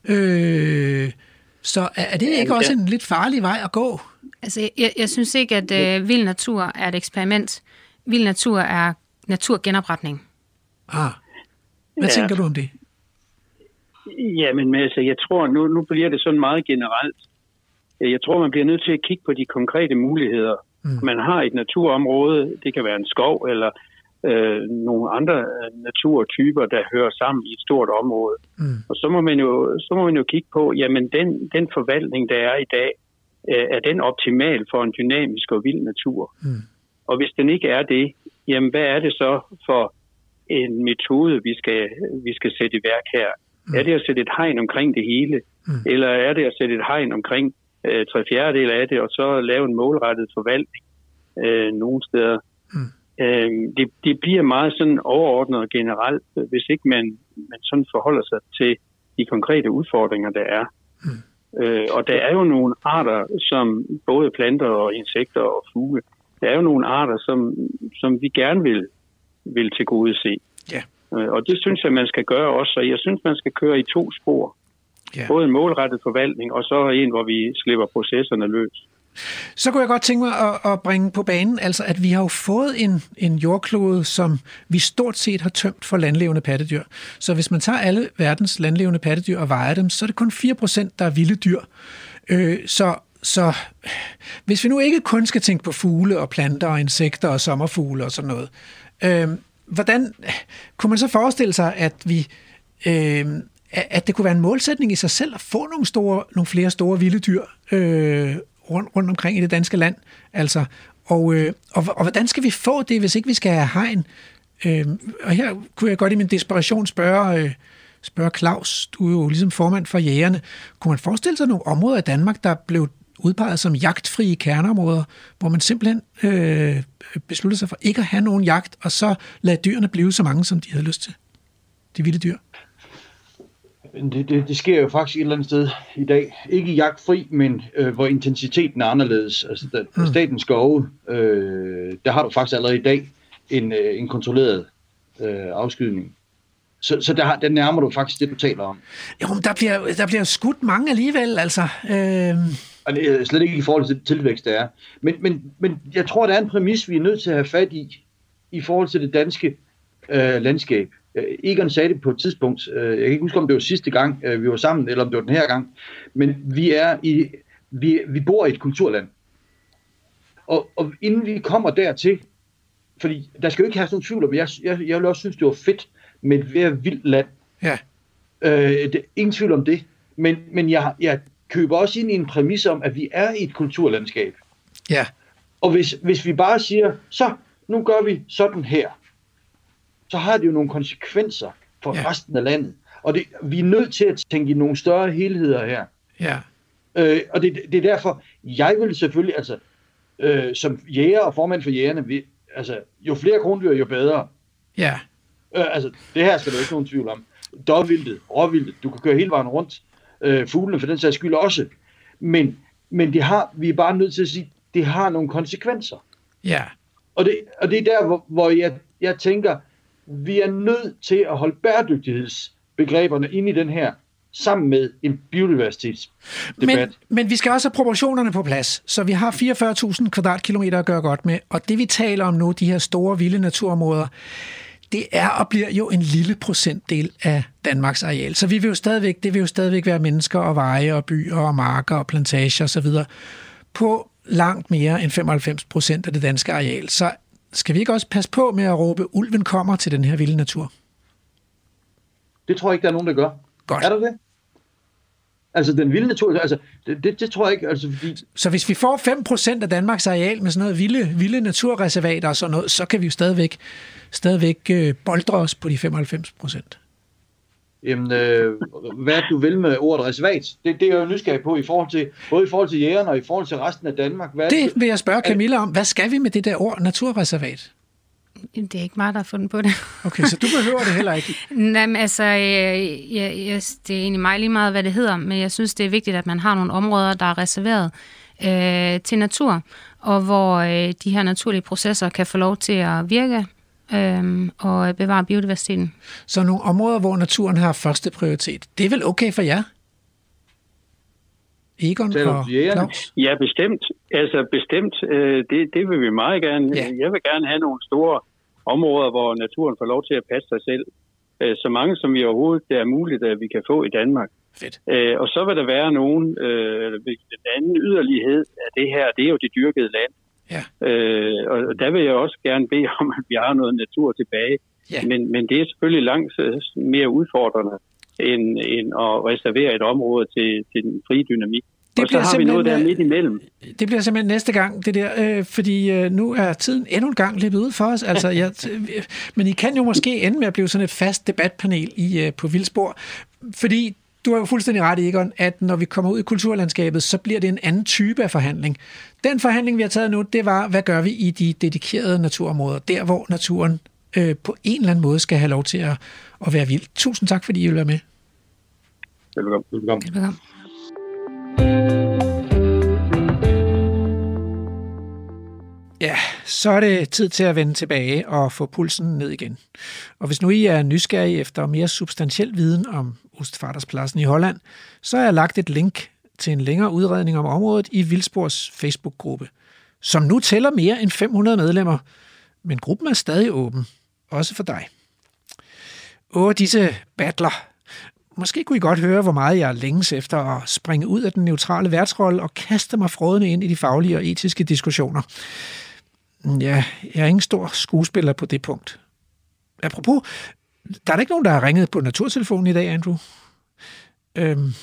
Øh, så er er det ikke Jamen, også ja. en lidt farlig vej at gå? Altså, jeg, jeg synes ikke, at øh, vild natur er et eksperiment. Vild natur er naturgenopretning. Ah. Hvad Ja. tænker du om det? Jamen, altså, jeg tror, nu, nu bliver det sådan meget generelt. Jeg tror, man bliver nødt til at kigge på de konkrete muligheder. Mm. Mm. Man har et naturområde, det kan være en skov eller øh, nogle andre øh, naturtyper, der hører sammen i et stort område. Mm. Og så må man jo, så må man jo kigge på, jamen den, den forvaltning, der er i dag, øh, er den optimal for en dynamisk og vild natur? Mm. Og hvis den ikke er det, jamen hvad er det så for en metode, vi skal, vi skal sætte i værk her? Mm. Er det at sætte et hegn omkring det hele? Mm. Mm. Eller er det at sætte et hegn omkring øh, tre fjerdedel af det, og så lave en målrettet forvaltning øh, nogle steder? Mm. Øh, det, det bliver meget sådan overordnet og generelt, hvis ikke man, man sådan forholder sig til de konkrete udfordringer, der er. Mm. Øh, og der er jo nogle arter, som både planter og insekter og fugle, der er jo nogle arter, som, som vi gerne vil, vil til gode se. Ja. Øh, og det synes jeg, man skal gøre også. Og jeg synes, man skal køre i to spor. Ja. Både en målrettet forvaltning, og så en, hvor vi slipper processerne løs. Så kunne jeg godt tænke mig at, at bringe på banen, altså at vi har jo fået en, en jordklode, som vi stort set har tømt for landlevende pattedyr. Så hvis man tager alle verdens landlevende pattedyr og vejer dem, så er det kun 4%, der er vilde dyr. Øh, så, så hvis vi nu ikke kun skal tænke på fugle og planter og insekter og sommerfugle og sådan noget, øh, hvordan kunne man så forestille sig, at vi... Øh, at det kunne være en målsætning i sig selv at få nogle, store, nogle flere store vilde dyr øh, rundt, rundt omkring i det danske land. Altså, og, øh, og, og hvordan skal vi få det, hvis ikke vi skal have hegn? Øh, og her kunne jeg godt i min desperation spørge, øh, spørge Claus, du er jo ligesom formand for jægerne. Kunne man forestille sig nogle områder i Danmark, der blev udpeget som jagtfrie kerneområder, hvor man simpelthen øh, besluttede sig for ikke at have nogen jagt, og så lade dyrene blive så mange, som de havde lyst til? De vilde dyr. Det, det, det sker jo faktisk et eller andet sted i dag. Ikke jagtfri, men øh, hvor intensiteten er anderledes. Altså, der, mm. statens skove, øh, der har du faktisk allerede i dag en, øh, en kontrolleret øh, afskydning. Så, så der, der nærmer du faktisk det, du taler om. Jo, men der bliver, der bliver skudt mange alligevel, altså. Øh... Og det er slet ikke i forhold til tilvækst, der er. Men, men, men jeg tror, der er en præmis, vi er nødt til at have fat i, i forhold til det danske øh, landskab. Øh, Egon sagde det på et tidspunkt, øh, jeg kan ikke huske, om det var sidste gang, øh, vi var sammen, eller om det var den her gang, men vi er i, vi, vi bor i et kulturland. Og, og inden vi kommer dertil, fordi der skal jo ikke have sådan tvivl om, jeg, jeg, jeg vil også synes, det var fedt med et mere vildt land. Ja. Øh, det, ingen tvivl om det. Men, men jeg, jeg køber også ind i en præmis om, at vi er i et kulturlandskab. Ja. Og hvis, hvis vi bare siger, så nu gør vi sådan her, så har det jo nogle konsekvenser for ja. resten af landet. Og det, vi er nødt til at tænke i nogle større helheder her. Ja. Øh, og det, det er derfor, jeg vil selvfølgelig, altså, øh, som jæger og formand for jægerne, vi, altså, jo flere krondyr, jo bedre. Ja. Øh, altså, det her skal du ikke nogen tvivl om. Dårvildet, råvildet, du kan køre hele vejen rundt. Øh, fuglene for den sags skyld også. Men, men det har, vi er bare nødt til at sige, det har nogle konsekvenser. Ja. Og det, og det er der, hvor, hvor jeg, jeg tænker, vi er nødt til at holde bæredygtighedsbegreberne ind i den her, sammen med en biodiversitetsdebat. Men, men vi skal også have proportionerne på plads. Så vi har 44.000 kvadratkilometer at gøre godt med, og det vi taler om nu, de her store vilde naturområder, det er og bliver jo en lille procentdel af Danmarks areal. Så vi vil jo stadigvæk, det vil jo stadigvæk være mennesker og veje og byer og marker og plantager osv. på langt mere end 95 procent af det danske areal. Så skal vi ikke også passe på med at råbe, ulven kommer til den her vilde natur? Det tror jeg ikke, der er nogen, der gør. Godt. Er der det? Altså den vilde natur, altså det, det, det tror jeg ikke, altså fordi... Så hvis vi får 5% af Danmarks areal med sådan noget vilde, vilde naturreservater og sådan noget, så kan vi jo stadigvæk, stadigvæk øh, boldre os på de 95%. Jamen, øh, hvad du vil med ordet reservat, det, det er jeg jo nysgerrig på i forhold til, både i forhold til jægerne og i forhold til resten af Danmark. Hvad det vil jeg spørge Camilla om. Hvad skal vi med det der ord naturreservat? Det er ikke mig, der har fundet på det. Okay, så du behøver det heller ikke? Nej, men altså, jeg, jeg, jeg, det er egentlig mig lige meget, hvad det hedder, men jeg synes, det er vigtigt, at man har nogle områder, der er reserveret øh, til natur, og hvor øh, de her naturlige processer kan få lov til at virke øh, og bevare biodiversiteten. Så nogle områder, hvor naturen har første prioritet, det er vel okay for jer? Egon og Claus? Ja, bestemt. Altså bestemt, øh, det, det vil vi meget gerne. Ja. Jeg vil gerne have nogle store områder, hvor naturen får lov til at passe sig selv. Øh, så mange som vi overhovedet det er muligt, at vi kan få i Danmark. Fedt. Øh, og så vil der være nogen, øh, den anden yderlighed af det her, det er jo det dyrkede land. Ja. Øh, og der vil jeg også gerne bede om, at vi har noget natur tilbage. Ja. Men, men det er selvfølgelig langt mere udfordrende end, end at reservere et område til, til den frie dynamik. Det og så har vi noget der midt imellem. Det bliver simpelthen næste gang, det der, øh, fordi øh, nu er tiden endnu en gang løbet ud for os. Altså, jeg, men I kan jo måske ende med at blive sådan et fast debatpanel i, øh, på Vildspor, fordi du har jo fuldstændig ret, Egon, at når vi kommer ud i kulturlandskabet, så bliver det en anden type af forhandling. Den forhandling, vi har taget nu, det var, hvad gør vi i de dedikerede naturområder, der hvor naturen øh, på en eller anden måde skal have lov til at, at være vild. Tusind tak, fordi I vil være med. Velkommen. Velkommen. Velkommen. Så er det tid til at vende tilbage og få pulsen ned igen. Og hvis nu I er nysgerrige efter mere substantiel viden om Ostfaderspladsen i Holland, så har jeg lagt et link til en længere udredning om området i Vildspors Facebook-gruppe, som nu tæller mere end 500 medlemmer, men gruppen er stadig åben, også for dig. Åh, disse battler. Måske kunne I godt høre, hvor meget jeg længes efter at springe ud af den neutrale værtsrolle og kaste mig frådende ind i de faglige og etiske diskussioner. Ja, jeg er ingen stor skuespiller på det punkt. Apropos, der er der ikke nogen, der har ringet på naturtelefonen i dag, Andrew. Øhm,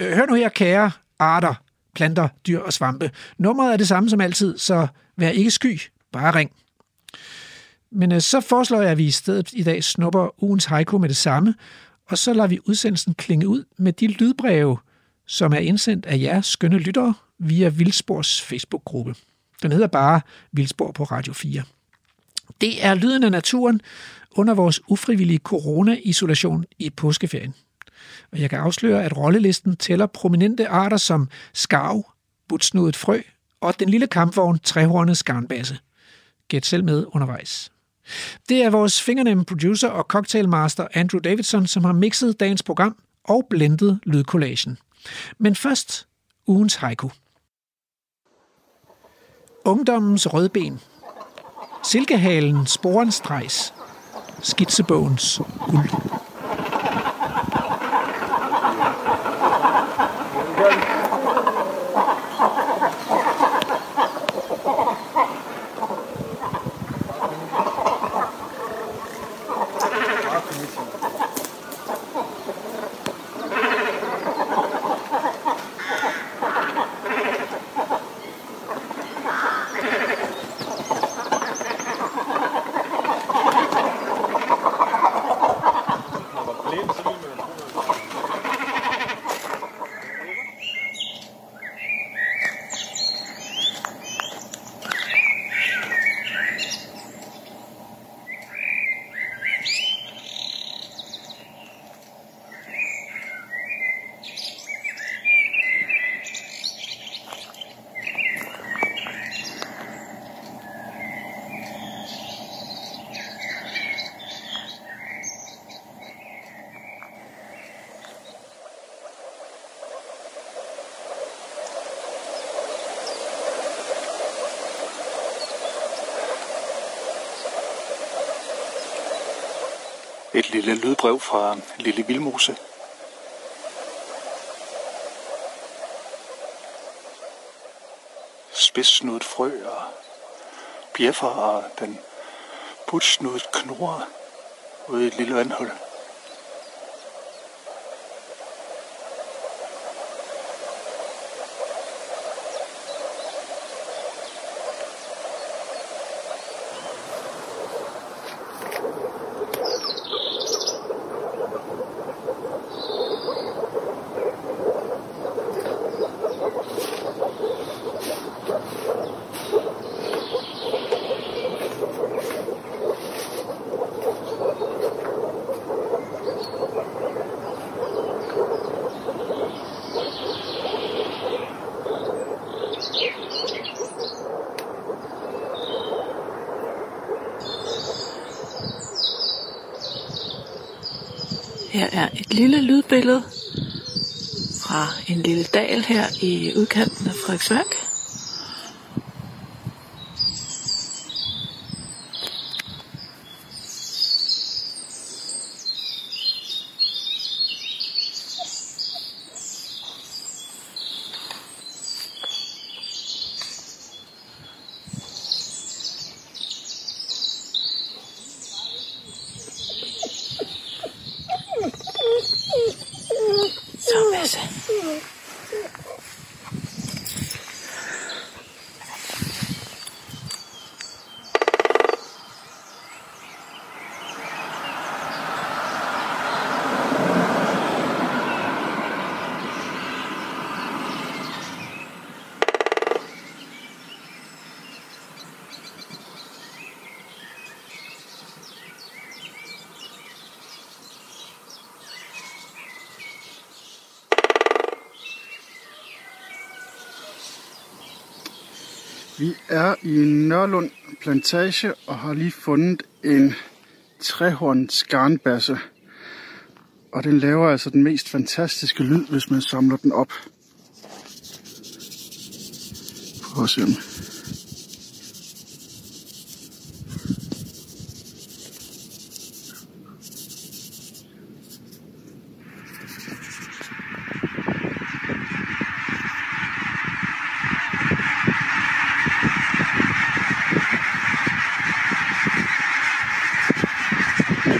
øh, hør nu her, kære arter, planter, dyr og svampe. Nummeret er det samme som altid, så vær ikke sky, bare ring. Men øh, så foreslår jeg, at vi i stedet i dag snupper ugens haiku med det samme, og så lader vi udsendelsen klinge ud med de lydbreve, som er indsendt af jer skønne lyttere via Vildspors Facebook-gruppe. Den hedder bare Vildspor på Radio 4. Det er lyden af naturen under vores ufrivillige corona-isolation i påskeferien. Og jeg kan afsløre, at rollelisten tæller prominente arter som skarv, butsnudet frø og den lille kampvogn træhornet skarnbasse. Gæt selv med undervejs. Det er vores fingernemme producer og cocktailmaster Andrew Davidson, som har mixet dagens program og blendet lydcollagen. Men først ugens haiku. Ungdommens rødben. Silkehalen sporenstrejs. Skitsebogens guld. Et lille lydbrev fra Lille Vilmose. Spidssnudet frø og bjeffer og den putsnudet knurrer ude i et lille vandhul. Her er et lille lydbillede fra en lille dal her i udkanten af Frederiksværk. Så Masse. Vi er i Nørlund Plantage og har lige fundet en trehorns skarnbasse. Og den laver altså den mest fantastiske lyd, hvis man samler den op. Prøv at se om.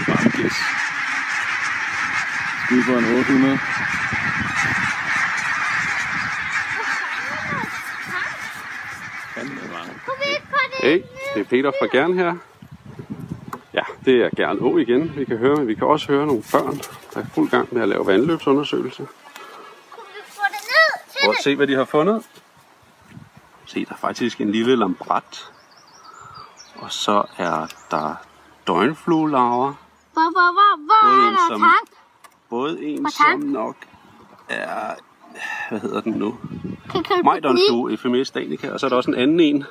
Bankes. Skud på en 800. Hey, det er Peter fra Gern her. Ja, det er Gern Å igen. Vi kan høre, men vi kan også høre nogle børn, der er fuld gang med at lave vandløbsundersøgelse. Prøv at se, hvad de har fundet. Se, der er faktisk en lille lambrat. Og så er der døgnfluelarver. Hvor, hvor, hvor, hvor Både er der som, både en, Hvor som nok er... Hvad hedder den nu? Majdonflue, Ephemeris danica. Og så er der også en anden en.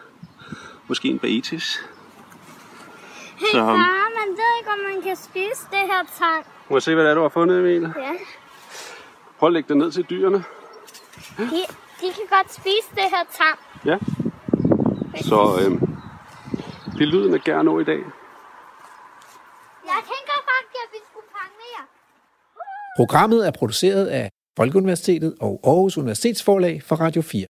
Måske en baetis. Hey Så, far, man ved ikke, om man kan spise det her tang. Må jeg se, hvad det er, du har fundet, Emil? Ja. Prøv at lægge det ned til dyrene. De, de kan godt spise det her tang. Ja. Så øhm, det er lyden af Gernå i dag. Jeg tænker faktisk, at vi skulle fange mere. Programmet er produceret af Folkeuniversitetet og Aarhus Universitetsforlag for Radio 4.